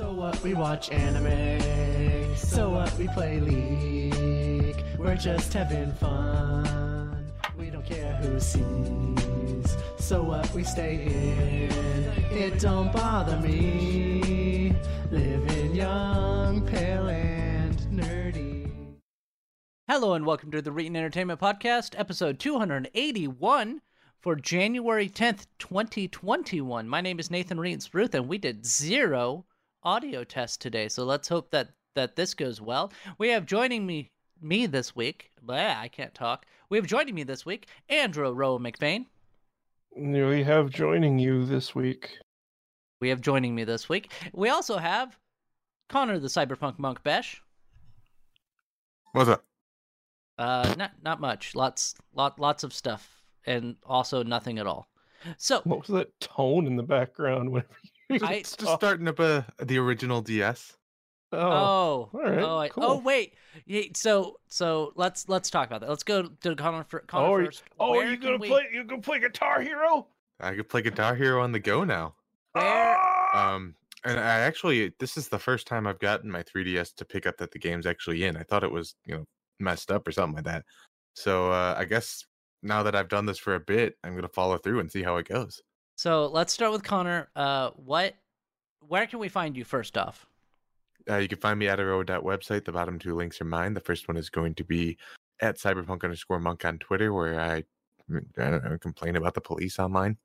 So what? We watch anime. So what? We play League. We're just having fun. We don't care who sees. So what? We stay in. It don't bother me. Living young, pale, and nerdy. Hello and welcome to the Reetin Entertainment Podcast, episode 281 for January 10th, 2021. My name is Nathan Reeds Ruth, and we did zero audio test today, so let's hope that that this goes well. We have joining me me this week. Blah, I can't talk. We have joining me this week Andrew Rowe McVeigh. We have joining you this week. We have joining me this week. We also have Connor the Cyberpunk Monk Besh. What's up? Uh, not not much. Lots lot lots of stuff, and also nothing at all. So What was that tone in the background whenever you I- It's just starting up a the original DS. Oh, Oh, all right, oh, I, cool. oh, wait. Yeah, so, so let's let's talk about that. Let's go to Connor, for, Connor oh, are you, first. oh, Where are you gonna we- play? You gonna play Guitar Hero? I could play Guitar Hero on the go now. Where- Ah! Um, and I actually this is the first time I've gotten my 3DS to pick up that the game's actually in. I thought it was you know messed up or something like that. So uh, I guess now that I've done this for a bit, I'm gonna follow through and see how it goes. So let's start with Connor. Uh, what? Where can we find you first off? Uh, you can find me at website. The bottom two links are mine. The first one is going to be at cyberpunk underscore monk on Twitter, where I, mm, I don't know, complain about the police online.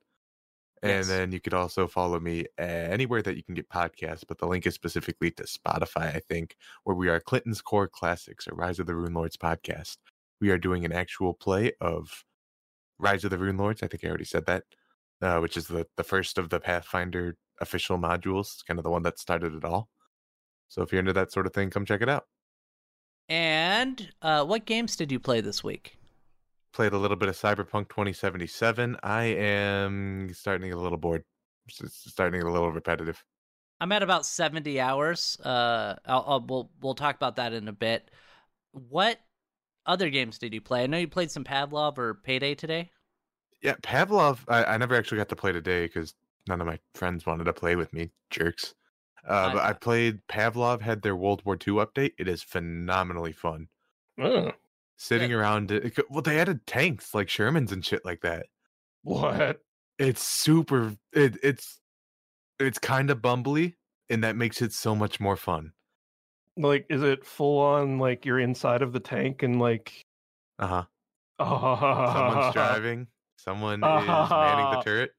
And Yes. then you could also follow me uh, anywhere that you can get podcasts, but the link is specifically to Spotify, I think, where we are Clinton's Core Classics, or Rise of the Rune Lords podcast. We are doing an actual play of Rise of the Rune Lords. I think I already said that, uh, which is the, the first of the Pathfinder official modules. It's kind of the one that started it all. So if you're into that sort of thing, come check it out. And uh, what games did you play this week? Played a little bit of Cyberpunk 2077. I am starting to get a little bored. It's starting to get a little repetitive. I'm at about 70 hours. Uh, I'll, I'll we'll we'll talk about that in a bit. What other games did you play? I know you played some Pavlov or Payday today. Yeah, Pavlov. I, I never actually got to play today because none of my friends wanted to play with me, jerks. Uh, I- but I played Pavlov. Had their World War II update. It is phenomenally fun. Oh, Sitting around. It, it- well, they added tanks like Shermans and shit like that. what? It's super. It, it's it's kind of bumbly, and that makes it so much more fun. Like, is it full on? Like you're inside of the tank and like, Uh huh. oh, Someone's driving. Someone is manning the turret.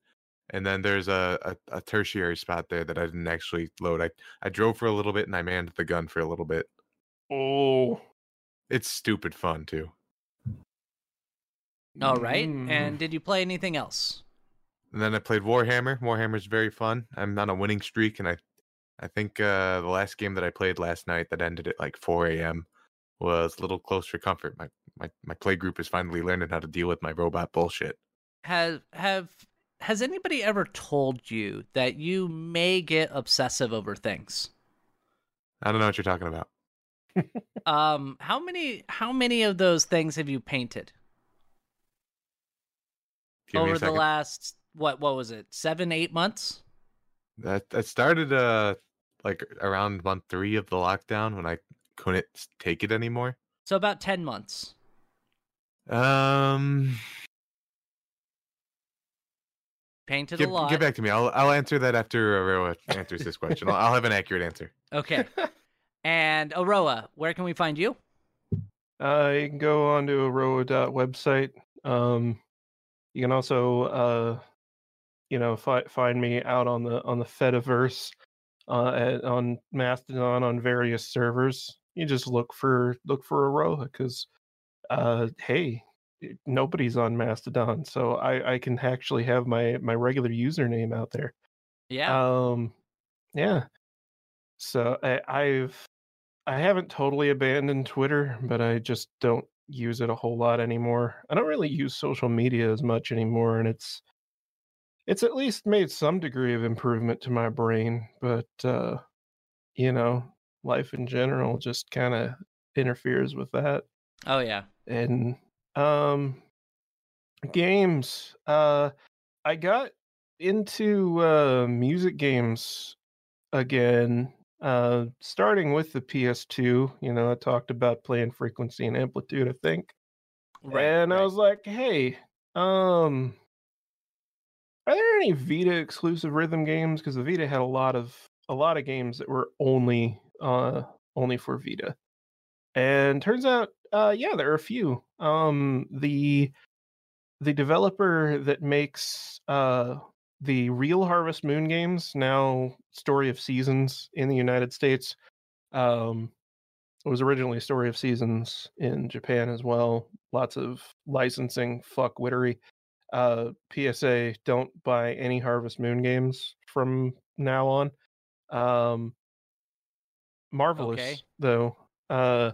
And then there's a, a, a tertiary spot there that I didn't actually load. I, I drove for a little bit and I manned the gun for a little bit. Oh, It's stupid fun too. All right. Mm. And did you play anything else? And then I played Warhammer. Warhammer's very fun. I'm on a winning streak, and I I think uh, the last game that I played last night that ended at like 4 a.m. was a little close for comfort. My my my play group is finally learning how to deal with my robot bullshit. Have have has anybody ever told you that you may get obsessive over things? I don't know what you're talking about. Um, how many how many of those things have you painted Give over the last what what was it seven eight months? That that started uh like around month three of the lockdown when I couldn't take it anymore. So about ten months. Um, Painted get, a lot. get back to me. I'll I'll answer that after Aroa answers this question. I'll, I'll have an accurate answer. Okay. and Aroa, where can we find you? Uh, you can go on to Aroa website. Um, you can also, uh, you know, fi- find me out on the on the Fediverse, uh, at, on Mastodon on various servers. You just look for look for Aroa because, uh, hey, it- nobody's on Mastodon, so I I can actually have my my regular username out there. Yeah. Um, yeah. So I, I've I haven't totally abandoned Twitter, but I just don't use it a whole lot anymore. I don't really use social media as much anymore, and it's it's at least made some degree of improvement to my brain, but uh, you know, life in general just kind of interferes with that oh yeah. and um games uh i got into uh music games again Uh, starting with the PS2, you know, I talked about playing frequency and amplitude, I think. Right, and I was like, hey, um, are there any Vita exclusive rhythm games? Because the Vita had a lot of a lot of games that were only uh only for Vita. And turns out, uh, yeah, there are a few. Um, the the developer that makes uh the real Harvest Moon games, now Story of Seasons in the United States, um, it was originally Story of Seasons in Japan as well. Lots of licensing fuck wittery. Uh, PSA, don't buy any Harvest Moon games from now on. Um, Marvelous Okay. though. Uh,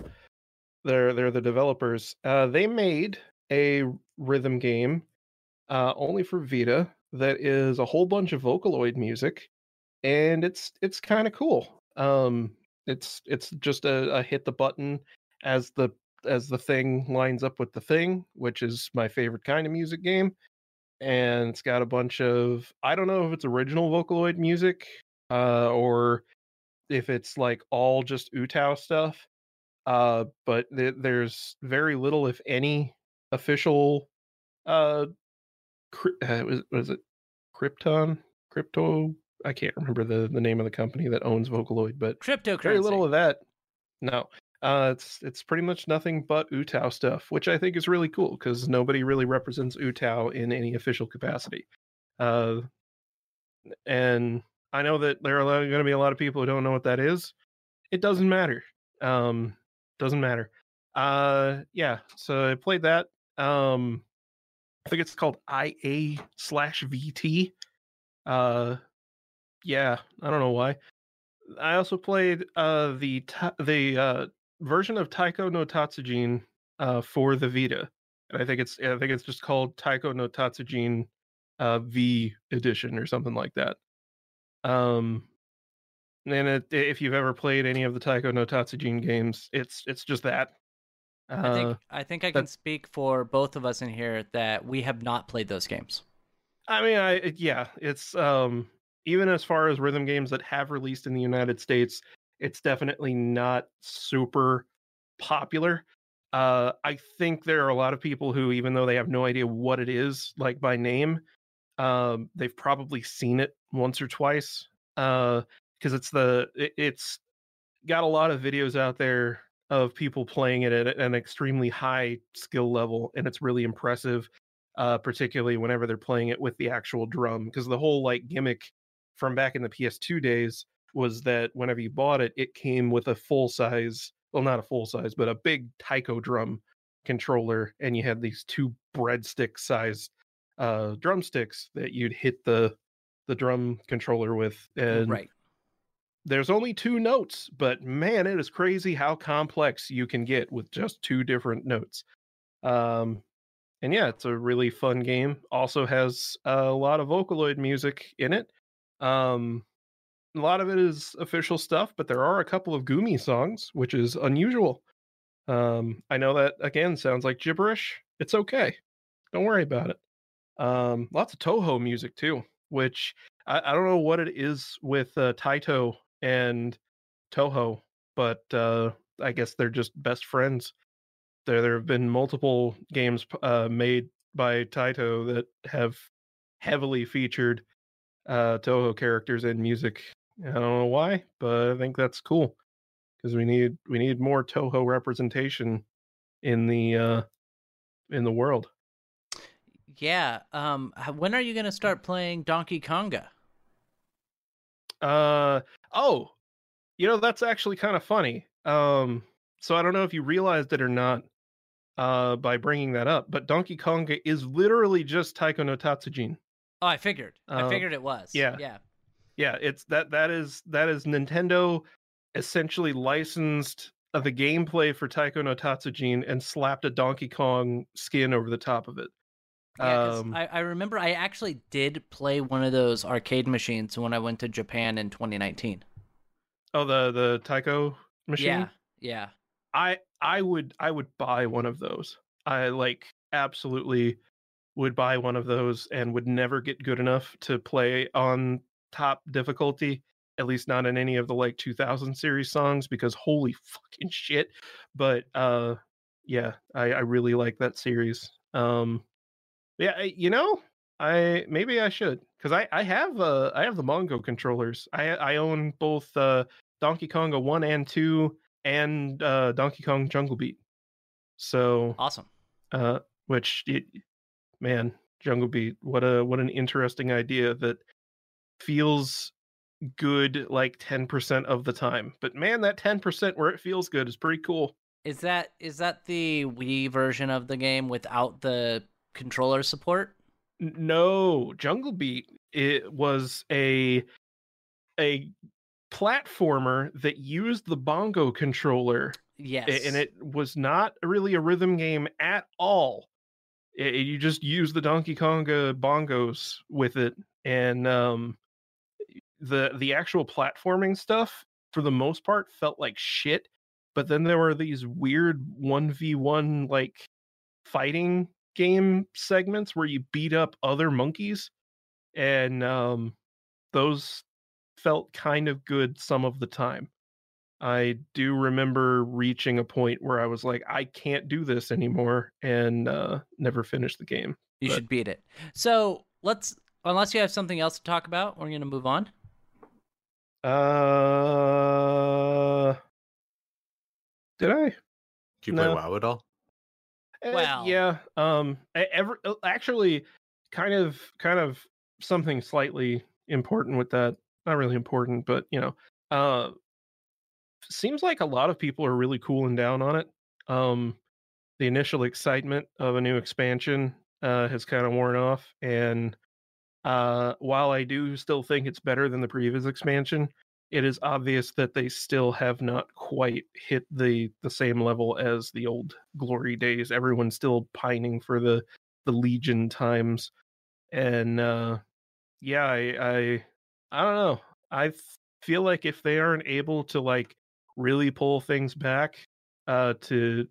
they're they're the developers. Uh, they made a rhythm game uh, only for Vita that is a whole bunch of Vocaloid music, and it's it's kind of cool. Um, it's it's just a, a hit the button as the as the thing lines up with the thing, which is my favorite kind of music game. And it's got a bunch of I don't know if it's original Vocaloid music uh, or if it's like all just Utau stuff. Uh, but th- there's very little, if any, official uh, cri- uh was, was it Crypton? Crypto? I can't remember the, the name of the company that owns Vocaloid, but cryptocurrency. very little of that. No, uh, it's it's pretty much nothing but Utau stuff, which I think is really cool because nobody really represents Utau in any official capacity. Uh, and I know that there are going to be a lot of people who don't know what that is. It doesn't matter. Um, doesn't matter. Uh, yeah. So I played that. Um, I think it's called IA slash VT. Uh, yeah. I don't know why. I also played uh the the uh version of Taiko no Tatsujin uh for the Vita. And I think it's I think it's just called Taiko no Tatsujin uh V edition or something like that. Um and it, if you've ever played any of the Taiko no Tatsujin games, it's it's just that. Uh, I think I think I can speak for both of us in here that we have not played those games. I mean, I yeah, it's um even as far as rhythm games that have released in the United States, it's definitely not super popular. Uh, I think there are a lot of people who, even though they have no idea what it is, like by name, um, they've probably seen it once or twice. Uh, because it's the it, it's got a lot of videos out there of people playing it at an extremely high skill level, and it's really impressive uh, particularly whenever they're playing it with the actual drum. Because the whole like gimmick from back in the PS2 days was that whenever you bought it, it came with a full size, well, not a full size, but a big Taiko drum controller, and you had these two breadstick sized uh, drumsticks that you'd hit the the drum controller with. And right. There's only two notes, but man, it is crazy how complex you can get with just two different notes. Um, and yeah, it's a really fun game. Also has a lot of Vocaloid music in it. Um, a lot of it is official stuff, but there are a couple of Gumi songs, which is unusual. Um, I know that again sounds like gibberish. It's okay. Don't worry about it. Um, lots of Touhou music too, which I, I don't know what it is with uh, Taito and Touhou, but uh, I guess they're just best friends. There, there have been multiple games uh, made by Taito that have heavily featured uh, Touhou characters and music. I don't know why, but I think that's cool because we need we need more Touhou representation in the uh, in the world. Yeah. Um. When are you gonna start playing Donkey Konga? Uh oh, you know that's actually kind of funny. Um, so I don't know if you realized it or not uh by bringing that up, but Donkey Kong is literally just Taiko no Tatsujin. Oh, I figured. I Um, figured it was. yeah. Yeah. Yeah, it's that that is that is Nintendo essentially licensed uh, the gameplay for Taiko no Tatsujin and slapped a Donkey Kong skin over the top of it. Yeah, Um, I, I remember I actually did play one of those arcade machines when I went to Japan in 2019. Oh, the the Taiko machine. Yeah, yeah. I I would I would buy one of those. I like absolutely would buy one of those and would never get good enough to play on top difficulty at least not in any of the like 2000 series songs because holy fucking shit. But uh, yeah, I, I really like that series. Um, yeah, you know, I maybe I should because I I have uh I have the bongo controllers. I I own both uh Donkey Konga one and two and uh Donkey Kong Jungle Beat. So Awesome. uh which it, man jungle beat what a what an interesting idea that feels good like 10% of the time but man that 10% where it feels good is pretty cool Is that is that the Wii version of the game without the controller support? No jungle beat it was a a platformer that used the bongo controller Yes. and it was not really a rhythm game at all. I- you just use the Donkey Konga bongos with it, and um, the the actual platforming stuff for the most part felt like shit. But then there were these weird one v one like fighting game segments where you beat up other monkeys, and um, those felt kind of good some of the time. I do remember reaching a point where I was like, I can't do this anymore, and uh, never finished the game. you but- should beat it. So let's unless you have something else to talk about, we're gonna move on. Uh, did I? Do you play No. WoW at all? Eh, Well- yeah. Um, e- ever uh, actually, kind of, kind of something slightly important with that. Not really important, but you know, uh, seems like a lot of people are really cooling down on it. Um, the initial excitement of a new expansion uh, has kind of worn off, and uh, while I do still think it's better than the previous expansion, it is obvious that they still have not quite hit the the same level as the old glory days. Everyone's still pining for the the Legion times, and uh, yeah, I, I I don't know. I feel like if they aren't able to like really pull things back uh, to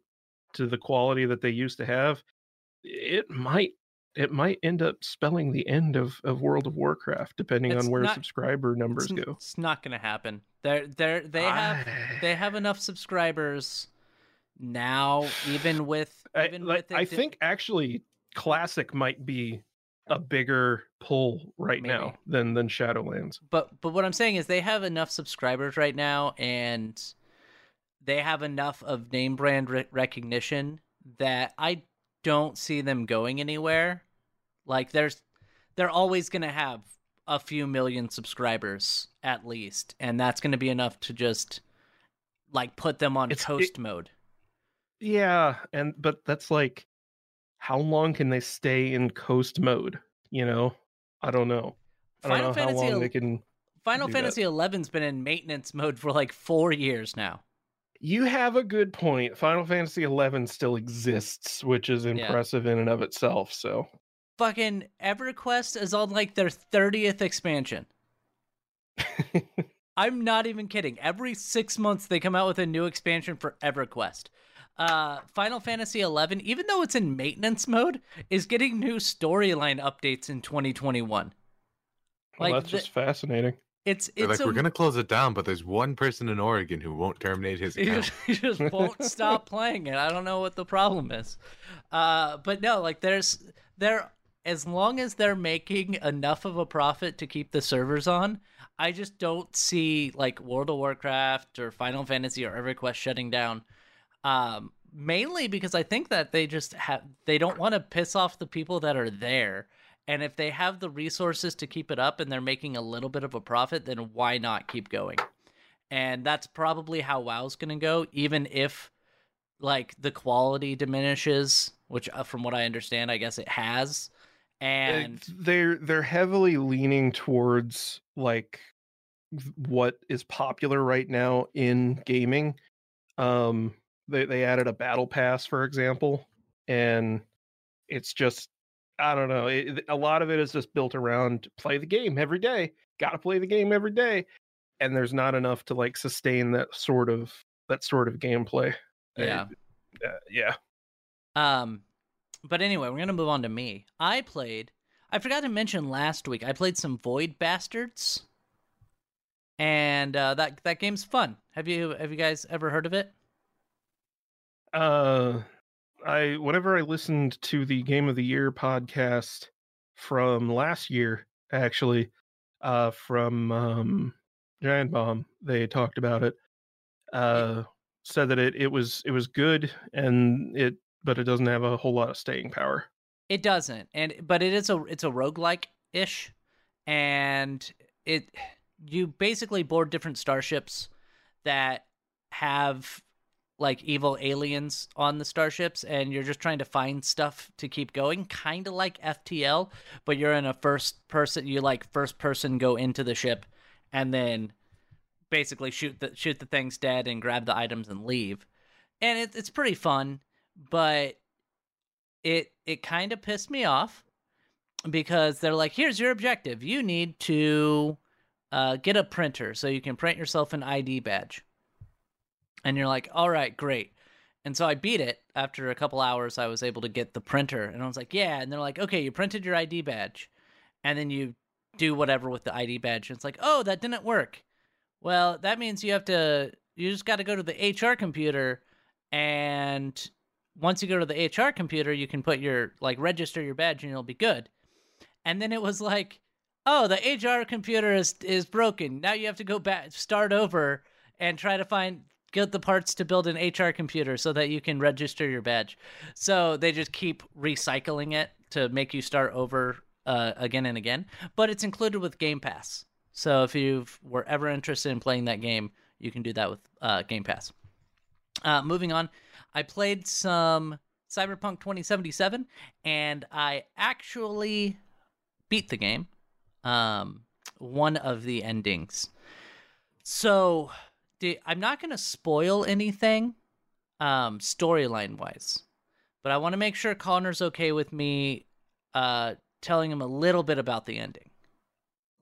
to the quality that they used to have, it might it might end up spelling the end of, of World of Warcraft, depending It's on where not- subscriber numbers It's, go. it's not gonna happen. They're they're they have I- they have enough subscribers now, even with I, like, with it I di- think actually classic might be a bigger pull right now than than Shadowlands. but but what I'm saying is they have enough subscribers right now, and they have enough of name brand re- recognition that I don't see them going anywhere. Like there's they're always gonna have a few million subscribers at least, and that's gonna be enough to just like put them on It's- it- coast mode. Yeah, and but that's like how long can they stay in coast mode? You know? I don't know. I don't Final know Fantasy how long they can Final. Fantasy XI's been in maintenance mode for like four years now. You have a good point. Final Fantasy XI still exists, which is impressive in and of itself. So Fucking EverQuest is on like their 30th expansion. I'm not even kidding. Every six months they come out with a new expansion for EverQuest. Uh, Final Fantasy XI, even though it's in maintenance mode, is getting new storyline updates in 2021. well, Like that's the- just fascinating. It's They're it's like, we're gonna close it down, but there's one person in Oregon who won't terminate his he account. just, he just won't stop playing it. I don't know what the problem is. Uh, but no, like there's there as long as they're making enough of a profit to keep the servers on, I just don't see like World of Warcraft or Final Fantasy or EverQuest shutting down. Um, mainly because I think that they just have they don't want to piss off the people that are there. And if they have the resources to keep it up and they're making a little bit of a profit, then why not keep going? and that's probably how WoW's gonna go, even if like the quality diminishes, which uh, from what I understand, I guess it has. And they're they're heavily leaning towards like what is popular right now in gaming. Um, they they added a battle pass, for example, and it's just I don't know. It, a lot of it is just built around play the game every day. Got to play the game every day, and there's not enough to like sustain that sort of that sort of gameplay. yeah, Uh, yeah. um, but anyway, we're gonna move on to me. I played. I forgot to mention last week. I played some Void Bastards, and uh, that that game's fun. Have you have you guys ever heard of it? Uh, I whenever I listened to the Game of the Year podcast from last year, actually, uh, from um, Giant Bomb, they talked about it. Uh, said that it it was it was good and it but it doesn't have a whole lot of staying power. It doesn't, and but it is a it's a roguelike ish, and it you basically board different starships that have like evil aliens on the starships and you're just trying to find stuff to keep going kind of like FTL but you're in a first person you like first person go into the ship and then basically shoot the shoot the things dead and grab the items and leave. And it, it's pretty fun but it it kind of pissed me off because they're like here's your objective. You need to uh, get a printer so you can print yourself an id badge and you're like, all right, great. And so I beat it after a couple hours. I was able to get the printer, and I was like, yeah. And they're like, okay, you printed your ID badge, and then you do whatever with the ID badge. And it's like, oh, that didn't work. Well, that means you have to. You just got to go to the HR computer, and once you go to the HR computer, you can put your like register your badge, and you'll be good. And then it was like, oh, the HR computer is is broken. Now you have to go back, start over, and try to find get the parts to build an HR computer so that you can register your badge. So they just keep recycling it to make you start over uh, again and again. But it's included with Game Pass. So if you were ever interested in playing that game, you can do that with uh, Game Pass. Uh, moving on, I played some Cyberpunk 2077, and I actually beat the game. Um, one of the endings. So I'm not going to spoil anything um, storyline wise, but I want to make sure Connor's okay with me uh, telling him a little bit about the ending.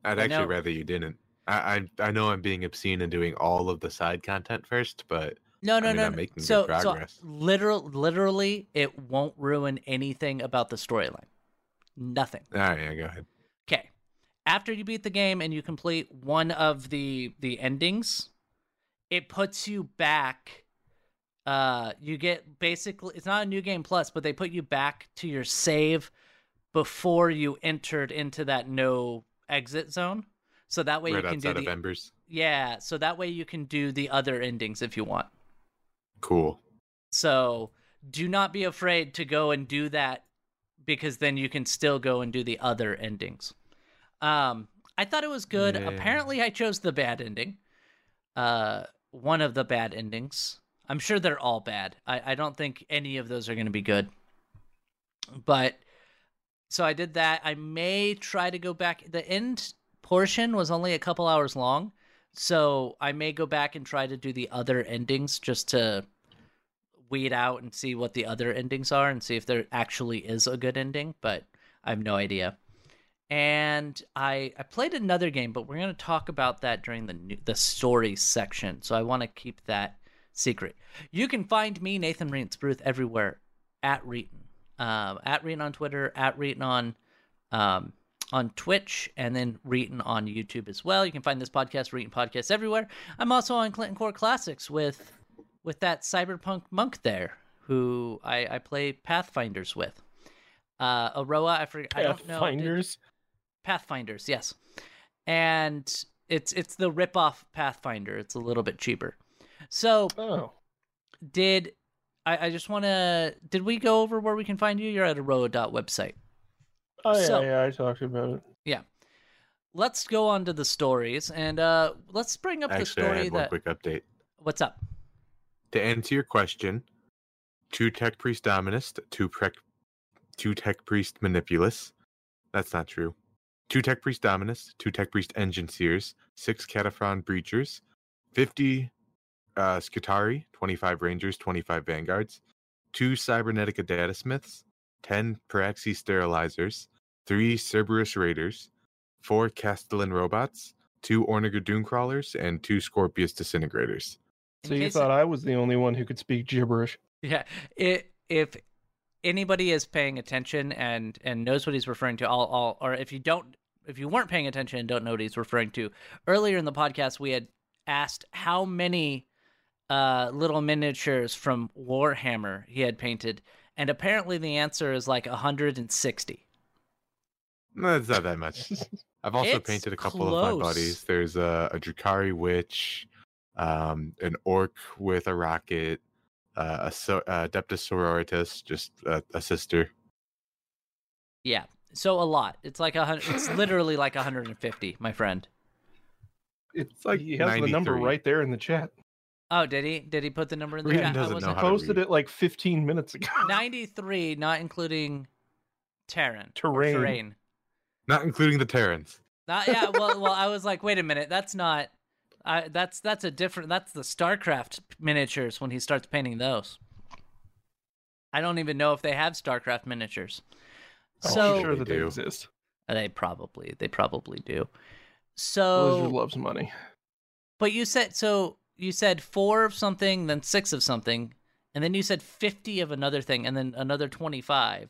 I'd I actually know- rather you didn't. I, I I know I'm being obscene and doing all of the side content first, but No, no, mean, no. I'm making good so, progress. so literal, literally, it won't ruin anything about the storyline. Nothing. all right, yeah, go ahead. Okay. After you beat the game and you complete one of the the endings, it puts you back uh you get basically it's not a new game plus, but they put you back to your save before you entered into that no exit zone. So that way right you can do the Embers. Yeah, so that way you can do the other endings if you want. Cool. So do not be afraid to go and do that because then you can still go and do the other endings. Um, I thought it was good. Yeah. Apparently, I chose the bad ending. Uh, one of the bad endings. I'm sure they're all bad. I, I don't think any of those are going to be good. But so I did that. I may try to go back. The end portion was only a couple hours long. So I may go back and try to do the other endings just to weed out and see what the other endings are and see if there actually is a good ending, but I have no idea. And I I played another game, but we're going to talk about that during the new, the story section. So I want to keep that secret. You can find me Nathan Reitz everywhere at Reetin. Um, at Reetin on Twitter, at Reetin on um, on Twitch, and then Reetin on YouTube as well. You can find this podcast, Reetin Podcast, everywhere. I'm also on Clinton Core Classics with with that cyberpunk monk there, who I, I play Pathfinders with. Uh, Aroa, I forget. I don't know. did- Finders. Pathfinders, yes. And it's it's the rip-off Pathfinder. It's a little bit cheaper. So Oh, did I, I just want to did we go over where we can find you? You're at Aroa website. oh yeah, So- yeah. I talked about it. Yeah. Let's go on to the stories and uh let's bring up the Actually, I story had one that quick update. what's up? To answer your question, two Tech Priest Dominus, two Prec, two Tech Priest Manipulus. That's not true. Two Tech Priest Dominus, two Tech Priest Enginseers, six Cataphron Breachers, 50 uh, Skitarii, 25 Rangers, 25 Vanguards, two Cybernetica Datasmiths, 10 Praxis Sterilizers, three Serberys Raiders, four Kastelan Robots, two Onager Dunecrawlers, and two Skorpius Disintegrators. So you thought I was the only one who could speak gibberish? Yeah, it, if anybody is paying attention and and knows what he's referring to, I'll, I'll or if you don't if you weren't paying attention and don't know what he's referring to, earlier in the podcast we had asked how many uh, little miniatures from Warhammer he had painted, and apparently the answer is like 160. No, it's not that much. I've also It's painted a couple of my buddies. There's a, a Drakari witch, um, an orc with a rocket, uh, a so, uh, Adeptus Sororitas, just a, a sister. Yeah, so a lot. It's like a hundred. It's literally like 150, my friend. It's like like he has the number 93. right there in the chat. Oh, did he? Did he put the number in the Reed chat? I doesn't know wasn't- how to Posted read. it like 15 minutes ago. 93, not including Terran. Terrain. Terrain. Not including the Terrans. Not yeah. Well, well, I was like, wait a minute, that's not. I that's that's a different. That's the StarCraft miniatures when he starts painting those. I don't even know if they have StarCraft miniatures. I'm So sure that They they do. exist. they probably they probably do. Blizzard So, loves money. but you said so. You said four of something, then six of something, and then you said fifty of another thing, and then another twenty-five.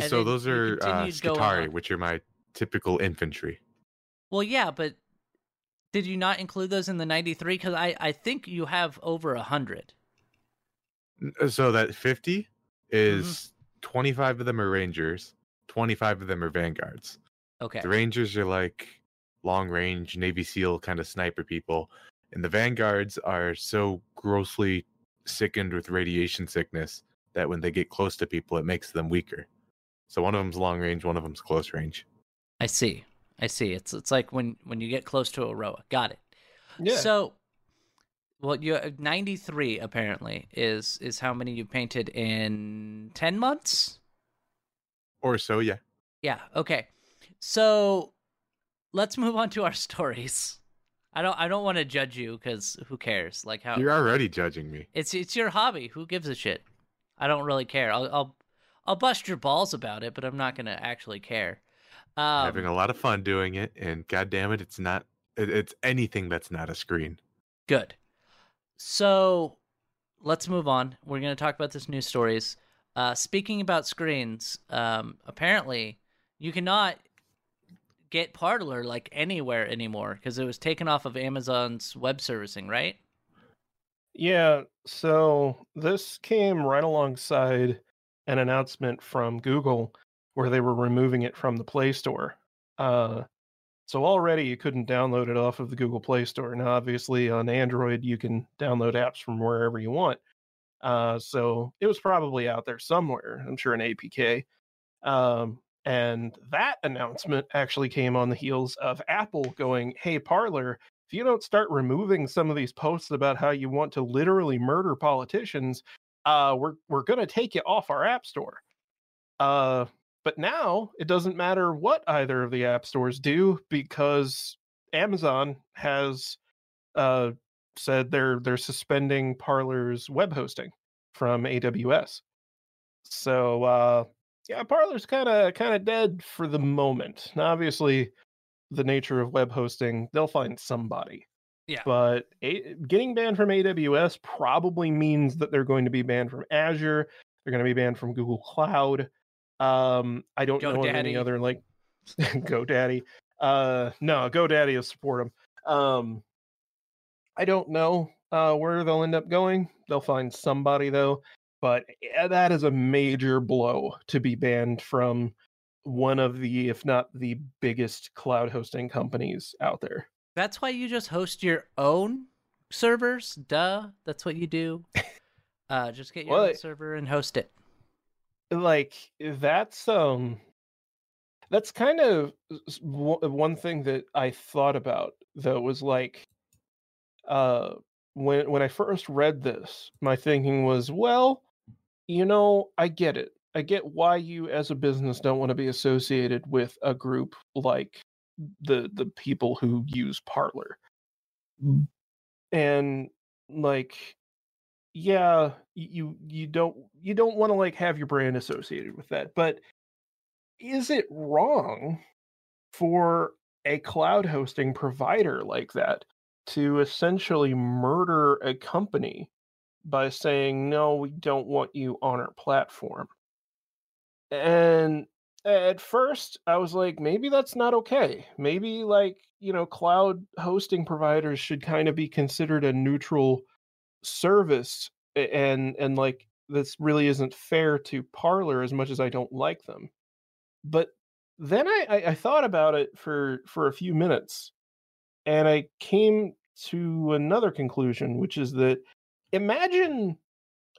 And so then those are uh, continued Skitarii, which are my typical infantry. Well, yeah, but did you not include those in the 93? Because I, I think you have over a 100. Uh, So that 50 is Mm-hmm. 25 of them are Rangers, 25 of them are Vanguards. Okay. The Rangers are like long range Navy SEAL kind of sniper people, and the Vanguards are so grossly sickened with radiation sickness that when they get close to people, it makes them weaker. So one of them's long range, one of them's close range. I see. I see. It's it's like when when you get close to Aroa. Got it. Yeah. So, well, you 93 apparently is is how many you painted in 10 months? Or so, yeah. Yeah. Okay. So, let's move on to our stories. I don't I don't want to judge you because who cares? Like how You're already judging me. It's it's your hobby. Who gives a shit? I don't really care. I'll I'll I'll bust your balls about it, but I'm not gonna actually care. Um, Having a lot of fun doing it, and god damn it, it's not. It, it's anything that's not a screen. good. So let's move on. We're gonna talk about this news stories. Uh, speaking about screens, um, apparently you cannot get Parler like anywhere anymore because it was taken off of Amazon's web servicing, right? Yeah, so this came right alongside an announcement from Google where they were removing it from the Play Store. Uh, so already you couldn't download it off of the Google Play Store. Now, obviously, on Android, you can download apps from wherever you want. Uh, so it was probably out there somewhere, I'm sure, an APK. Um, and that announcement actually came on the heels of Apple going, Hey, Parler, if you don't start removing some of these posts about how you want to literally murder politicians, uh, we're we're gonna take you off our app store. Uh, but now it doesn't matter what either of the app stores do because Amazon has uh, said they're they're suspending Parler's web hosting from AWS. So uh, yeah, Parler's kind of kind of dead for the moment. Now, obviously, the nature of web hosting, they'll find somebody. Yeah. But a- getting banned from AWS probably means that they're going to be banned from Azure. They're going to be banned from Google Cloud. Um, I don't know of any other like GoDaddy. Uh, no, GoDaddy will support them. Um, I don't know uh, where they'll end up going. They'll find somebody though. But eh, that is a major blow to be banned from one of the, if not the biggest cloud hosting companies out there. That's why you just host your own servers. Duh. That's what you do. Uh, just get your Well, own server and host it. Like that's um that's kind of one thing that i thought about though was like uh when when i first read this my thinking was well you know i get it. I get why you as a business don't want to be associated with a group like the the people who use Parler and like yeah you you don't you don't want to like have your brand associated with that but is it wrong for a cloud hosting provider like that to essentially murder a company by saying no we don't want you on our platform and at first I was like, maybe that's not okay. Maybe like, you know, cloud hosting providers should kind of be considered a neutral service and and like this really isn't fair to Parler as much as I don't like them. But then I, I, thought about it for for a few minutes and I came to another conclusion, which is that imagine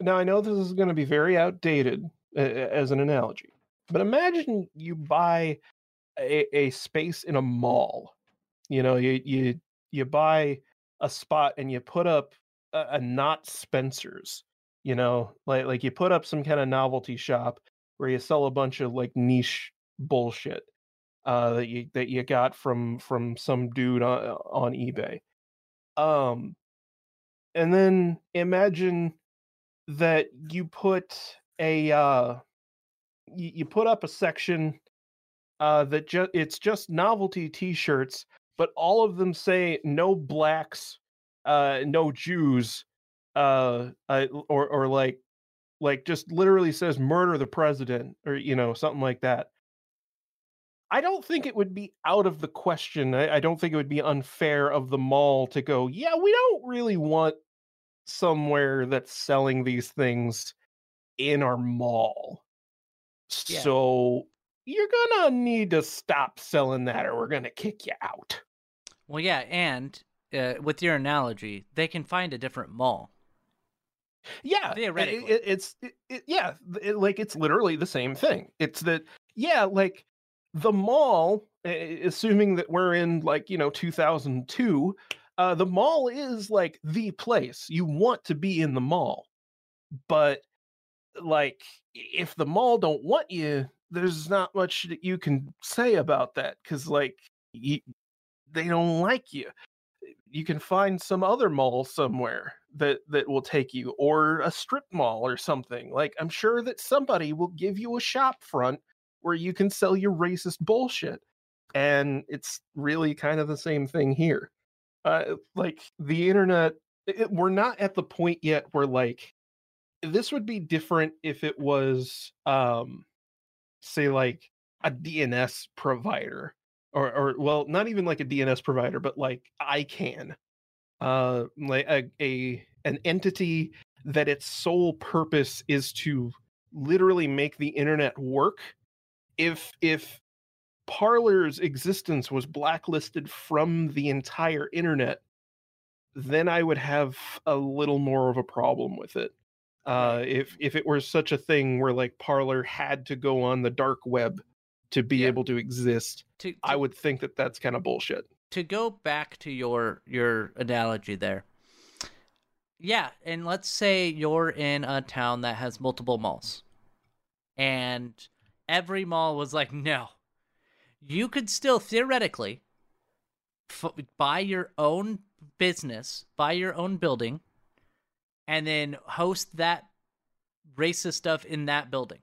now I know this is going to be very outdated uh, as an analogy, but imagine you buy a, a space in a mall. You know, you you you buy a spot and you put up a, a not Spencer's. You know, like like you put up some kind of novelty shop where you sell a bunch of like niche bullshit uh, that you that you got from from some dude on, on eBay. Um, and then imagine that you put a uh, you, you put up a section uh, that just it's just novelty T-shirts, but all of them say no blacks, uh, no Jews, uh, uh, or or like like just literally says murder the president or you know something like that. I don't think it would be out of the question. I, I don't think it would be unfair of the mall to go, yeah, we don't really want somewhere that's selling these things in our mall. Yeah. So you're gonna need to stop selling that or we're gonna kick you out. Well, yeah, and uh, with your analogy, they can find a different mall. Yeah, Theoretically. it, it's it, it, yeah, it- like it's literally the same thing. It's that yeah, like the mall, assuming that we're in like you know 2002, uh, the mall is like the place you want to be in the mall, but like if the mall don't want you, there's not much that you can say about that because like you, they don't like you you can find some other mall somewhere that that will take you or a strip mall or something. Like i'm sure that somebody will give you a shop front where you can sell your racist bullshit and it's really kind of the same thing here. Uh like the internet it, we're not at the point yet where like this would be different if it was um say like a dns provider or or well not even like a dns provider but like icann uh like a, a an entity that its sole purpose is to literally make the internet work. If if Parler's existence was blacklisted from the entire internet then i would have a little more of a problem with it. Uh if if it were such a thing where like Parler had to go on the dark web to be Yeah. able to exist To, i would think that that's kind of bullshit to go back to your your analogy there. Yeah, and let's say you're in a town that has multiple malls. And every mall was like, "No. You could still theoretically f- buy your own business, buy your own building and then host that racist stuff in that building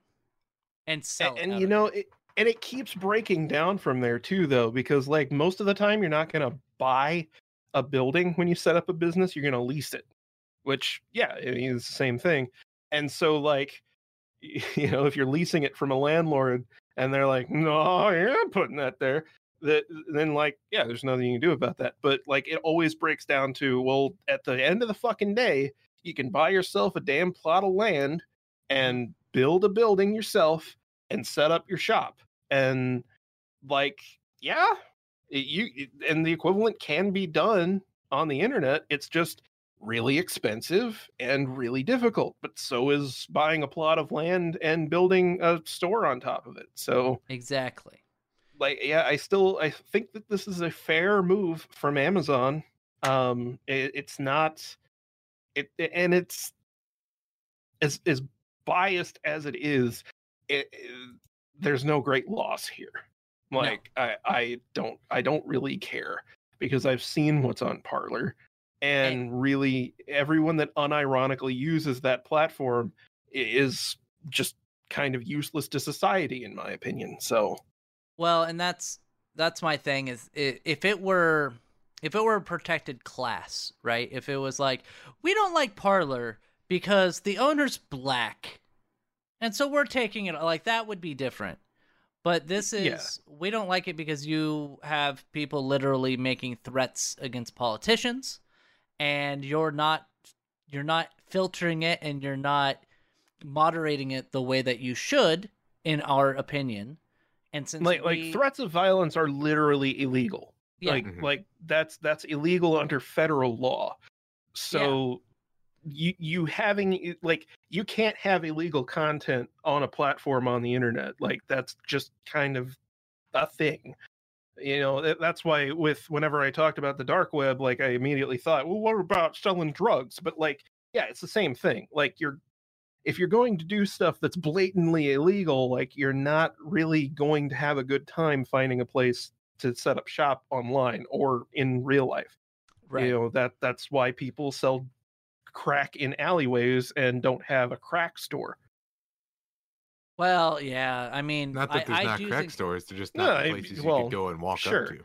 and sell it and you know it. It, and it keeps breaking down from there too though because like most of the time you're not going to buy a building when you set up a business you're going to lease it which yeah I mean, it's the same thing and so like you know if you're leasing it from a landlord and they're like no you're putting that there that then like yeah there's nothing you can do about that but like it always breaks down to well at the end of the fucking day you can buy yourself a damn plot of land and build a building yourself and set up your shop and like yeah it, you it- and the equivalent can be done on the internet it's just really expensive and really difficult but so is buying a plot of land and building a store on top of it so Exactly. like yeah i still i think that this is a fair move from amazon um it, it's not it and it's as as biased as it is it, it- there's no great loss here like i i don't i don't really care because i've seen what's on Parler eh. and really everyone that unironically uses that platform is just kind of useless to society in my opinion so Well, and that's that's my thing is if it were if it were a protected class, right? If it was like we don't like Parler because the owner's black. And so we're taking it like that would be different. But this is Yeah. we don't like it because you have people literally making threats against politicians and you're not you're not filtering it and you're not moderating it the way that you should in our opinion. And since like we, like threats of violence are literally illegal. Yeah. Like Mhm. like that's that's illegal under federal law. So you you having like you can't have illegal content on a platform on the internet. Like that's just kind of a thing. You know, that- that's why with whenever I talked about the dark web, like I immediately thought, well, what about selling drugs? But like, yeah, it's the same thing. Like you're if you're going to do stuff that's blatantly illegal, like you're not really going to have a good time finding a place to set up shop online or in real life. right. You know, that that's why people sell crack in alleyways and don't have a crack store. Well, yeah. I mean, Not that there's I not do crack think, stores; they're just No, not I- places you well, could go and walk sure. up to.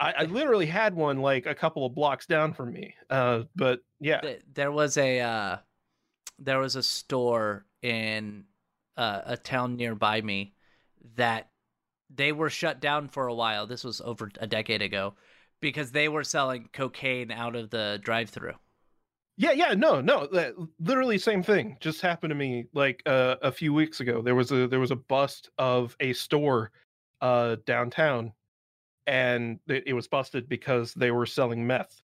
I, I literally had one like a couple of blocks down from me. Uh, but yeah, there was a uh, there was a store in uh, a town nearby me that they were shut down for a while. This was over a decade ago because they were selling cocaine out of the drive-through. Yeah, yeah, no, no, that, literally same thing just happened to me like uh, a few weeks ago. There was a there was a bust of a store uh downtown and it, it was busted because they were selling meth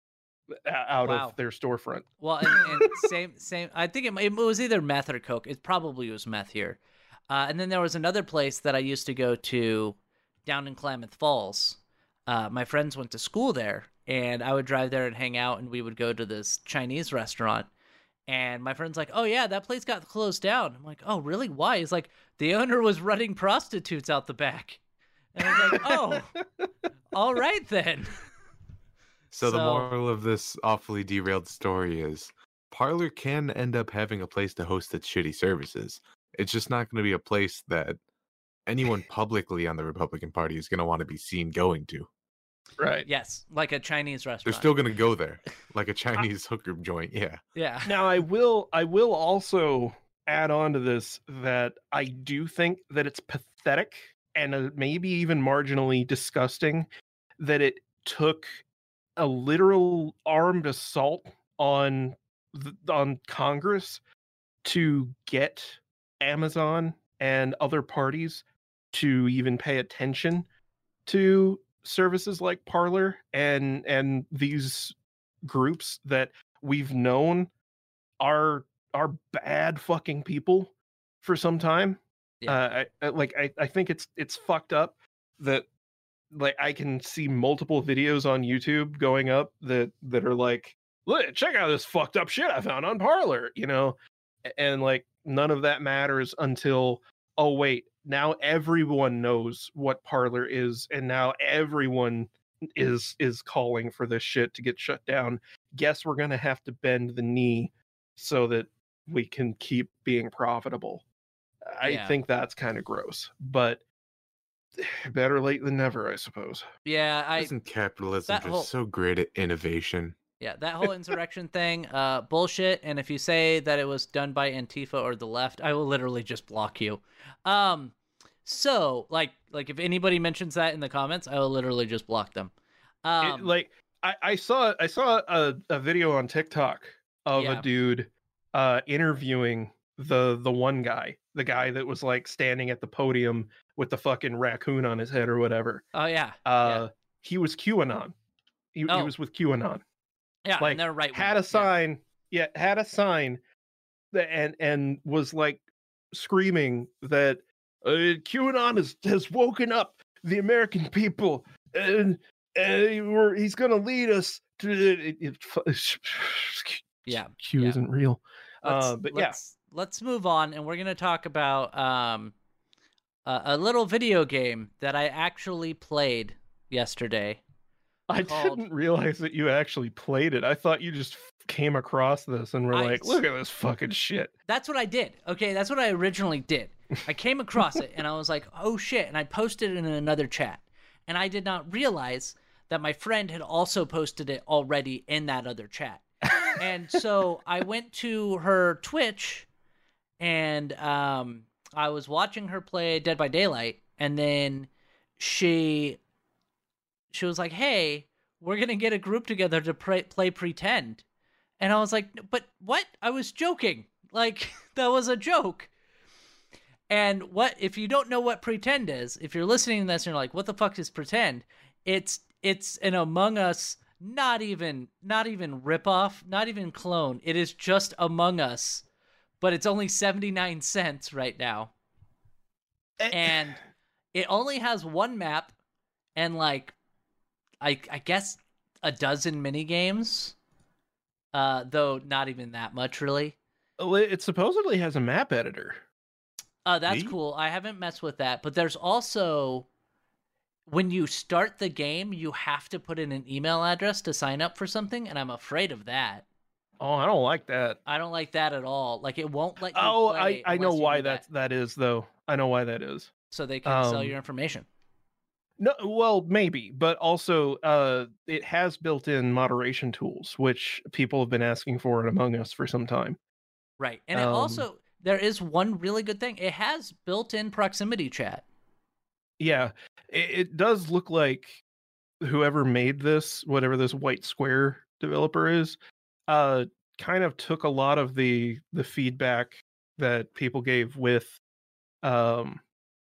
out Wow. of their storefront. Well, and, and same same. I think it, it was either meth or coke. It probably was meth here. Uh, and then there was another place that I used to go to down in Klamath Falls. Uh, my friends went to school there, and I would drive there and hang out, and we would go to this Chinese restaurant. And my friend's like, "Oh yeah, that place got closed down." I'm like, "Oh really? Why?" He's like, "The owner was running prostitutes out the back." And I was like, "Oh, all right then." So, the moral of this awfully derailed story is Parler can end up having a place to host its shitty services. It's just not going to be a place that anyone publicly on the Republican Party is going to want to be seen going to. Right. Yes, like a Chinese restaurant. They're still going to go there, like a Chinese hooker joint. Yeah. yeah. Now I will I will also add on to this that I do think that it's pathetic and uh, maybe even marginally disgusting that it took a literal armed assault on th- on Congress to get Amazon and other parties to even pay attention to services like Parler and and these groups that we've known are are bad fucking people for some time. Yeah. Uh, I, I like I, I think it's it's fucked up that like I can see multiple videos on YouTube going up that that are like, look, check out this fucked up shit I found on Parler, you know, and like none of that matters until oh wait, now everyone knows what Parler is, and now everyone is is calling for this shit to get shut down. Guess we're gonna have to bend the knee so that we can keep being profitable. I Yeah. think that's kind of gross, but better late than never, I suppose. Yeah, I Isn't capitalism that just whole- so great at innovation? yeah, that whole insurrection thing, uh bullshit, and if you say that it was done by Antifa or the left, I will literally just block you. Um so, like like if anybody mentions that in the comments, I will literally just block them. It- Um like I, I saw I saw a, a video on TikTok of Yeah. a dude uh interviewing the the one guy, the guy that was like standing at the podium with the fucking raccoon on his head or whatever. oh yeah. Uh he was QAnon. He, he Oh. was with QAnon. Yeah, like, they're right. had a sign yeah had a sign that and and was like screaming that uh, qanon has has woken up the american people and and he's gonna lead us to it, it, it- Yeah. q yeah. isn't real Let's, uh, but yeah let's, let's move on, and we're gonna talk about um a, a little video game that I actually played yesterday. i called- didn't realize that you actually played it i thought you just came across this and were I- like look at this fucking shit That's what I did. Okay, that's what I originally did. I came across it and I was like, "Oh shit!" and I posted it in another chat, and I did not realize that my friend had also posted it already in that other chat. and so I went to her Twitch, and um, I was watching her play Dead by Daylight, and then she she was like, "Hey, we're gonna get a group together to play pretend," and I was like, "But what? I was joking. Like that was a joke." And what if you don't know what pretend is? If you're listening to this and you're like, "What the fuck is pretend?" It's it's an Among Us, not even not even ripoff, not even clone. It is just Among Us, but it's only seventy nine cents right now, and it only has one map and like I I guess a dozen mini games. Uh, though not even that much really. Well, it it supposedly has a map editor. Uh, that's Neat. cool. I haven't messed with that, but there's also when you start the game, you have to put in an email address to sign up for something, and I'm afraid of that. Oh, I don't like that. I don't like that at all. Like it won't let you. Oh, I I know why that that is though. I know why that is. so they can sell um, your information. No, well, maybe, but also uh, it has built-in moderation tools, which people have been asking for in Among Us for some time. Right. And it Um, also there is one really good thing. It has built-in proximity chat. Yeah, it, it does look like whoever made this, whatever this White Square developer is, uh, kind of took a lot of the the feedback that people gave with um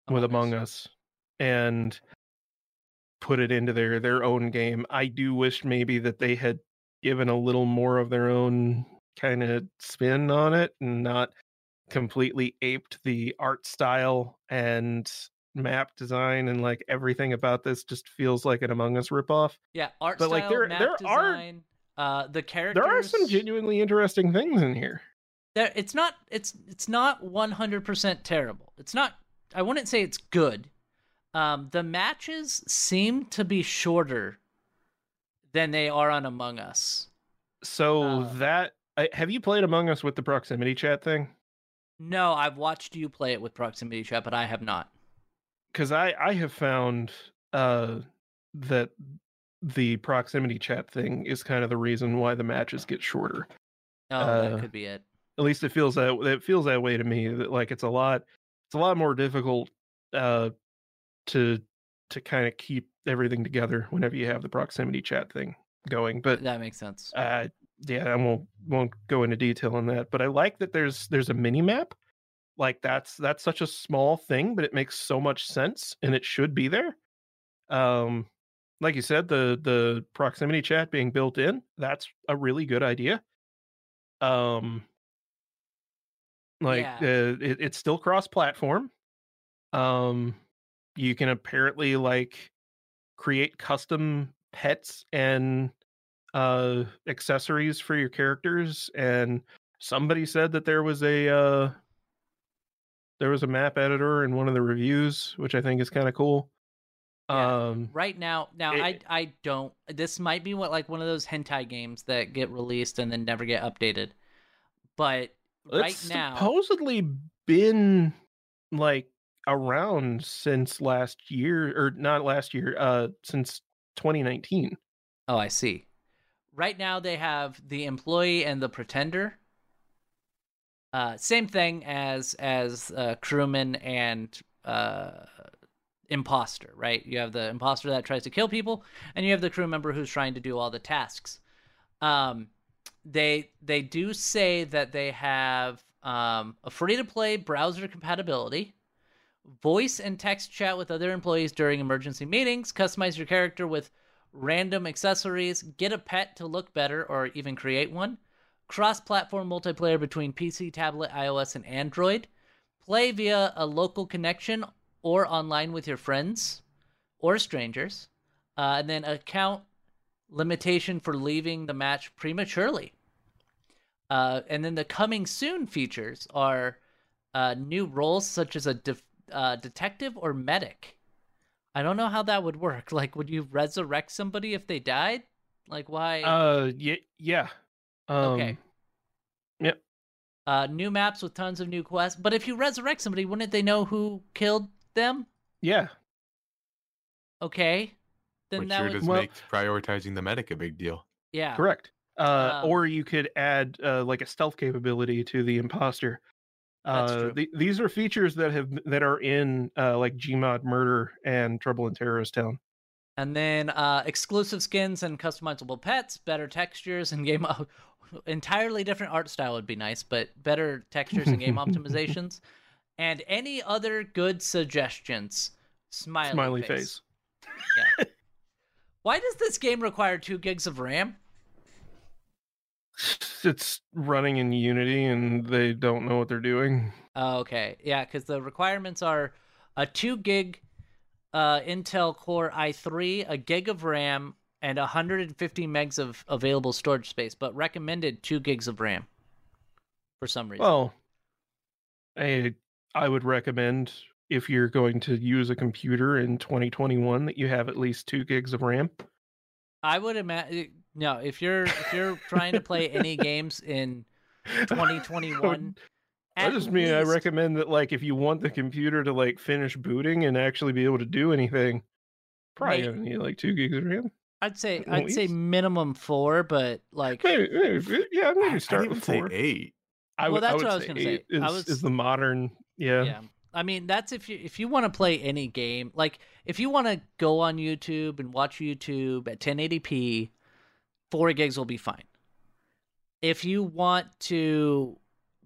with Among Us and put it into their their own game. I do wish maybe that they had given a little more of their own kind of spin on it and not completely aped the art style and map design and like everything about this just feels like an Among Us ripoff. Yeah, art But, like, style, there- map there are- design, uh the characters There are some genuinely interesting things in here. there it's not it's it's not 100% terrible. It's not I wouldn't say it's good. Um the matches seem to be shorter than they are on Among Us. So Uh, that have you played Among Us with the proximity chat thing? No, I've watched you play it with proximity chat, but I have not. because I I have found uh that the proximity chat thing is kind of the reason why the matches get shorter. Oh, Uh, that could be it. At least it feels that it feels that way to me. That like it's a lot it's a lot more difficult uh to to kind of keep everything together whenever you have the proximity chat thing going. But That makes sense. uh yeah, I won't won't go into detail on that. But I like that there's there's a mini map. Like that's that's such a small thing, but it makes so much sense and it should be there. Um like you said, the the proximity chat being built in, that's a really good idea. Um like Yeah. uh, it, it's still cross platform. Um you can apparently like create custom pets and uh accessories for your characters and somebody said that there was a uh there was a map editor in one of the reviews which i think is kind of cool Yeah. um Right now, now I it- I don't. This might be what like one of those hentai games that get released and then never get updated. But right it's now, supposedly been like around since last year or not last year uh since 2019 oh, I see. Right now, they have the employee and the pretender. Uh, same thing as as uh, crewman and uh, imposter, right? You have the imposter that tries to kill people, and you have the crew member who's trying to do all the tasks. Um, they they do say that they have um, a free to play browser compatibility, voice and text chat with other employees during emergency meetings, customize your character with random accessories, get a pet to look better or even create one, cross platform multiplayer between PC, tablet, iOS, and Android, play via a local connection or online with your friends or strangers, uh, and then account limitation for leaving the match prematurely. Uh, and then the coming soon features are uh, new roles such as a uh, detective or medic. I don't know how that would work. Like, would you resurrect somebody if they died? Like, why? uh yeah yeah um, Okay. Yep. Uh, new maps with tons of new quests. But if you resurrect somebody, wouldn't they know who killed them? yeah Okay, then Which that sure would does Well- make prioritizing the medic a big deal. yeah. correct uh Um, or you could add uh like a stealth capability to the imposter That's Uh, the, these are features that have that are in uh, like Gmod Murder and Trouble in Terrorist Town. And then uh, exclusive skins and customizable pets, better textures and game o- entirely different art style would be nice, but better textures and game optimizations, and any other good suggestions. Smiley, Smiley face. face. Yeah. Why does this game require two gigs of RAM? It's running in Unity and they don't know what they're doing. Oh, okay, yeah, because the requirements are a two gig uh, Intel Core i3, a gig of RAM, and 150 megs of available storage space, but recommended two gigs of RAM for some reason. Well, I I would recommend if you're going to use a computer in 2021 that you have at least two gigs of RAM. I would imagine no. If you're if you're trying to play any games in 2021, I at just mean I recommend that like if you want the computer to like finish booting and actually be able to do anything, probably May- gonna need like two gigs of RAM. I'd say at I'd say minimum four, but like Maybe, maybe yeah, I- maybe I'd start even with say four. eight. I Well, would, that's I would what I was gonna say. Is, I was- is the modern yeah. yeah. I mean, that's if you if you want to play any game, like if you want to go on YouTube and watch YouTube at 1080p, four gigs will be fine. If you want to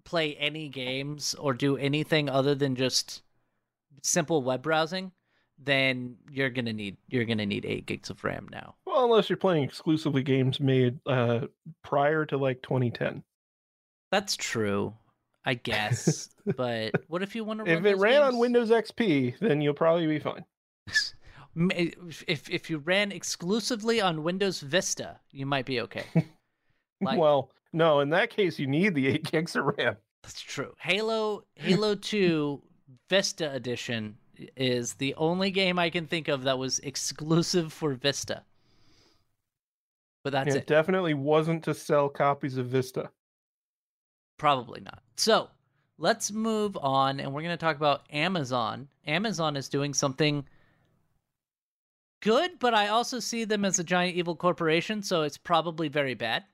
play any games or do anything other than just simple web browsing, then you're gonna need you're gonna need eight gigs of RAM now. Well, unless you're playing exclusively games made uh prior to like 2010. That's true, I guess. but what if you want to? If it ran on Windows XP, then you'll probably be fine. M- eh, if if you ran exclusively on Windows Vista, you might be okay. Like- well, no, in that case, you need the eight gigs of RAM. That's true. Halo Halo 2 Vista Edition is the only game I can think of that was exclusive for Vista. But that's it it. definitely wasn't to sell copies of Vista. Probably not. So let's move on, and we're going to talk about Amazon. Amazon is doing something good, but I also see them as a giant evil corporation, so it's probably very bad.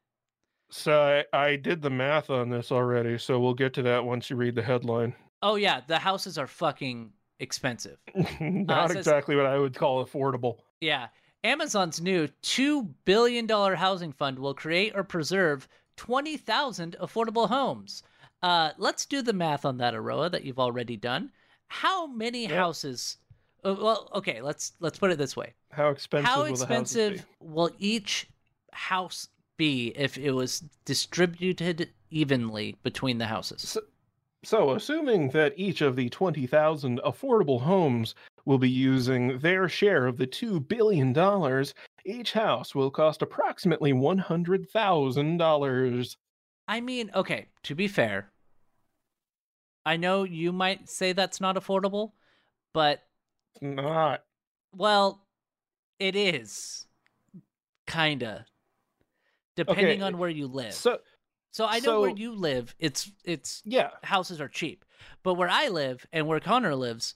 So I, I did the math on this already, so we'll get to that once you read the headline. Oh yeah, the houses are fucking expensive. Not says- exactly what I would call affordable. Yeah. Amazon's new $2 billion housing fund will create or preserve 20,000 affordable homes. Uh, let's do the math on that, Aroa, that you've already done. How many Yep. houses? Uh, well, okay, let's let's put it this way. How expensive How will expensive will each house be if it was distributed evenly between the houses? So, so, assuming that each of the 20,000 affordable homes will be using their share of the $2 billion, each house will cost approximately $100,000. I mean, okay, to be fair, I know you might say that's not affordable, but Not. well, it is kinda depending Okay, on eh, where you live. So, So, I know where you live, it's it's yeah. houses are cheap. But where I live and where Connor lives,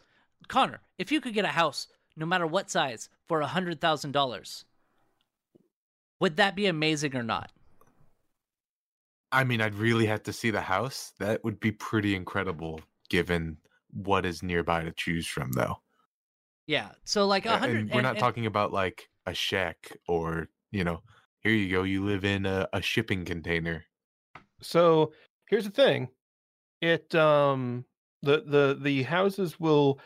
Connor, if you could get a house no matter what size for a hundred thousand dollars, would that be amazing or not? I mean, I'd really have to see the house. That would be pretty incredible given what is nearby to choose from, though. Yeah. So like a A- hundred we're and- not and- talking about like a shack or, you know, here you go, you live in a, a shipping container. So here's the thing. It um the the the houses will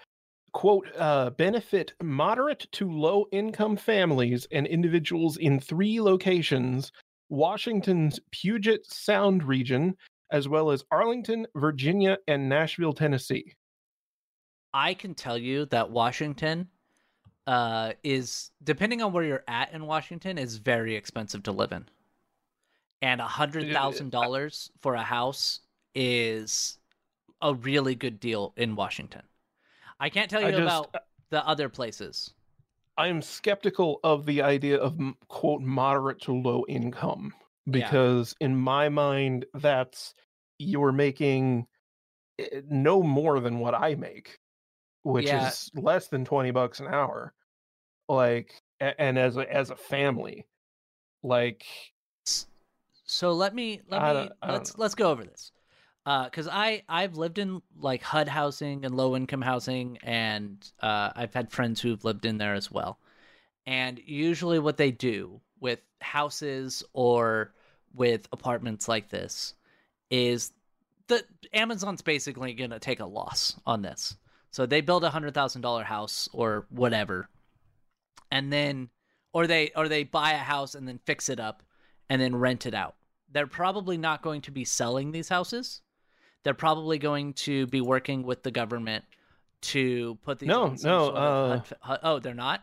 quote uh benefit moderate to low income families and individuals in three locations Washington's Puget Sound region as well as Arlington, Virginia and Nashville, Tennessee. I can tell you that Washington uh, is depending on where you're at in Washington is very expensive to live in, and a hundred thousand dollars for a house is a really good deal in Washington. I can't tell you just about the other places. I am skeptical of the idea of quote moderate to low income because in my mind that's you're making eh, no more than what I make, which Yeah. is less than 20 bucks an hour. Like and as a as a family, like So let me let I me don't- I don't let's let's go over this. because I I've lived in like HUD housing and low income housing, and uh, I've had friends who've lived in there as well. And usually, what they do with houses or with apartments like this is the Amazon's basically going to take a loss on this. So they build a hundred thousand dollar house or whatever, and then or they or they buy a house and then fix it up and then rent it out. They're probably not going to be selling these houses. They're probably going to be working with the government to put these. No, no, sort of uh, oh, they're not.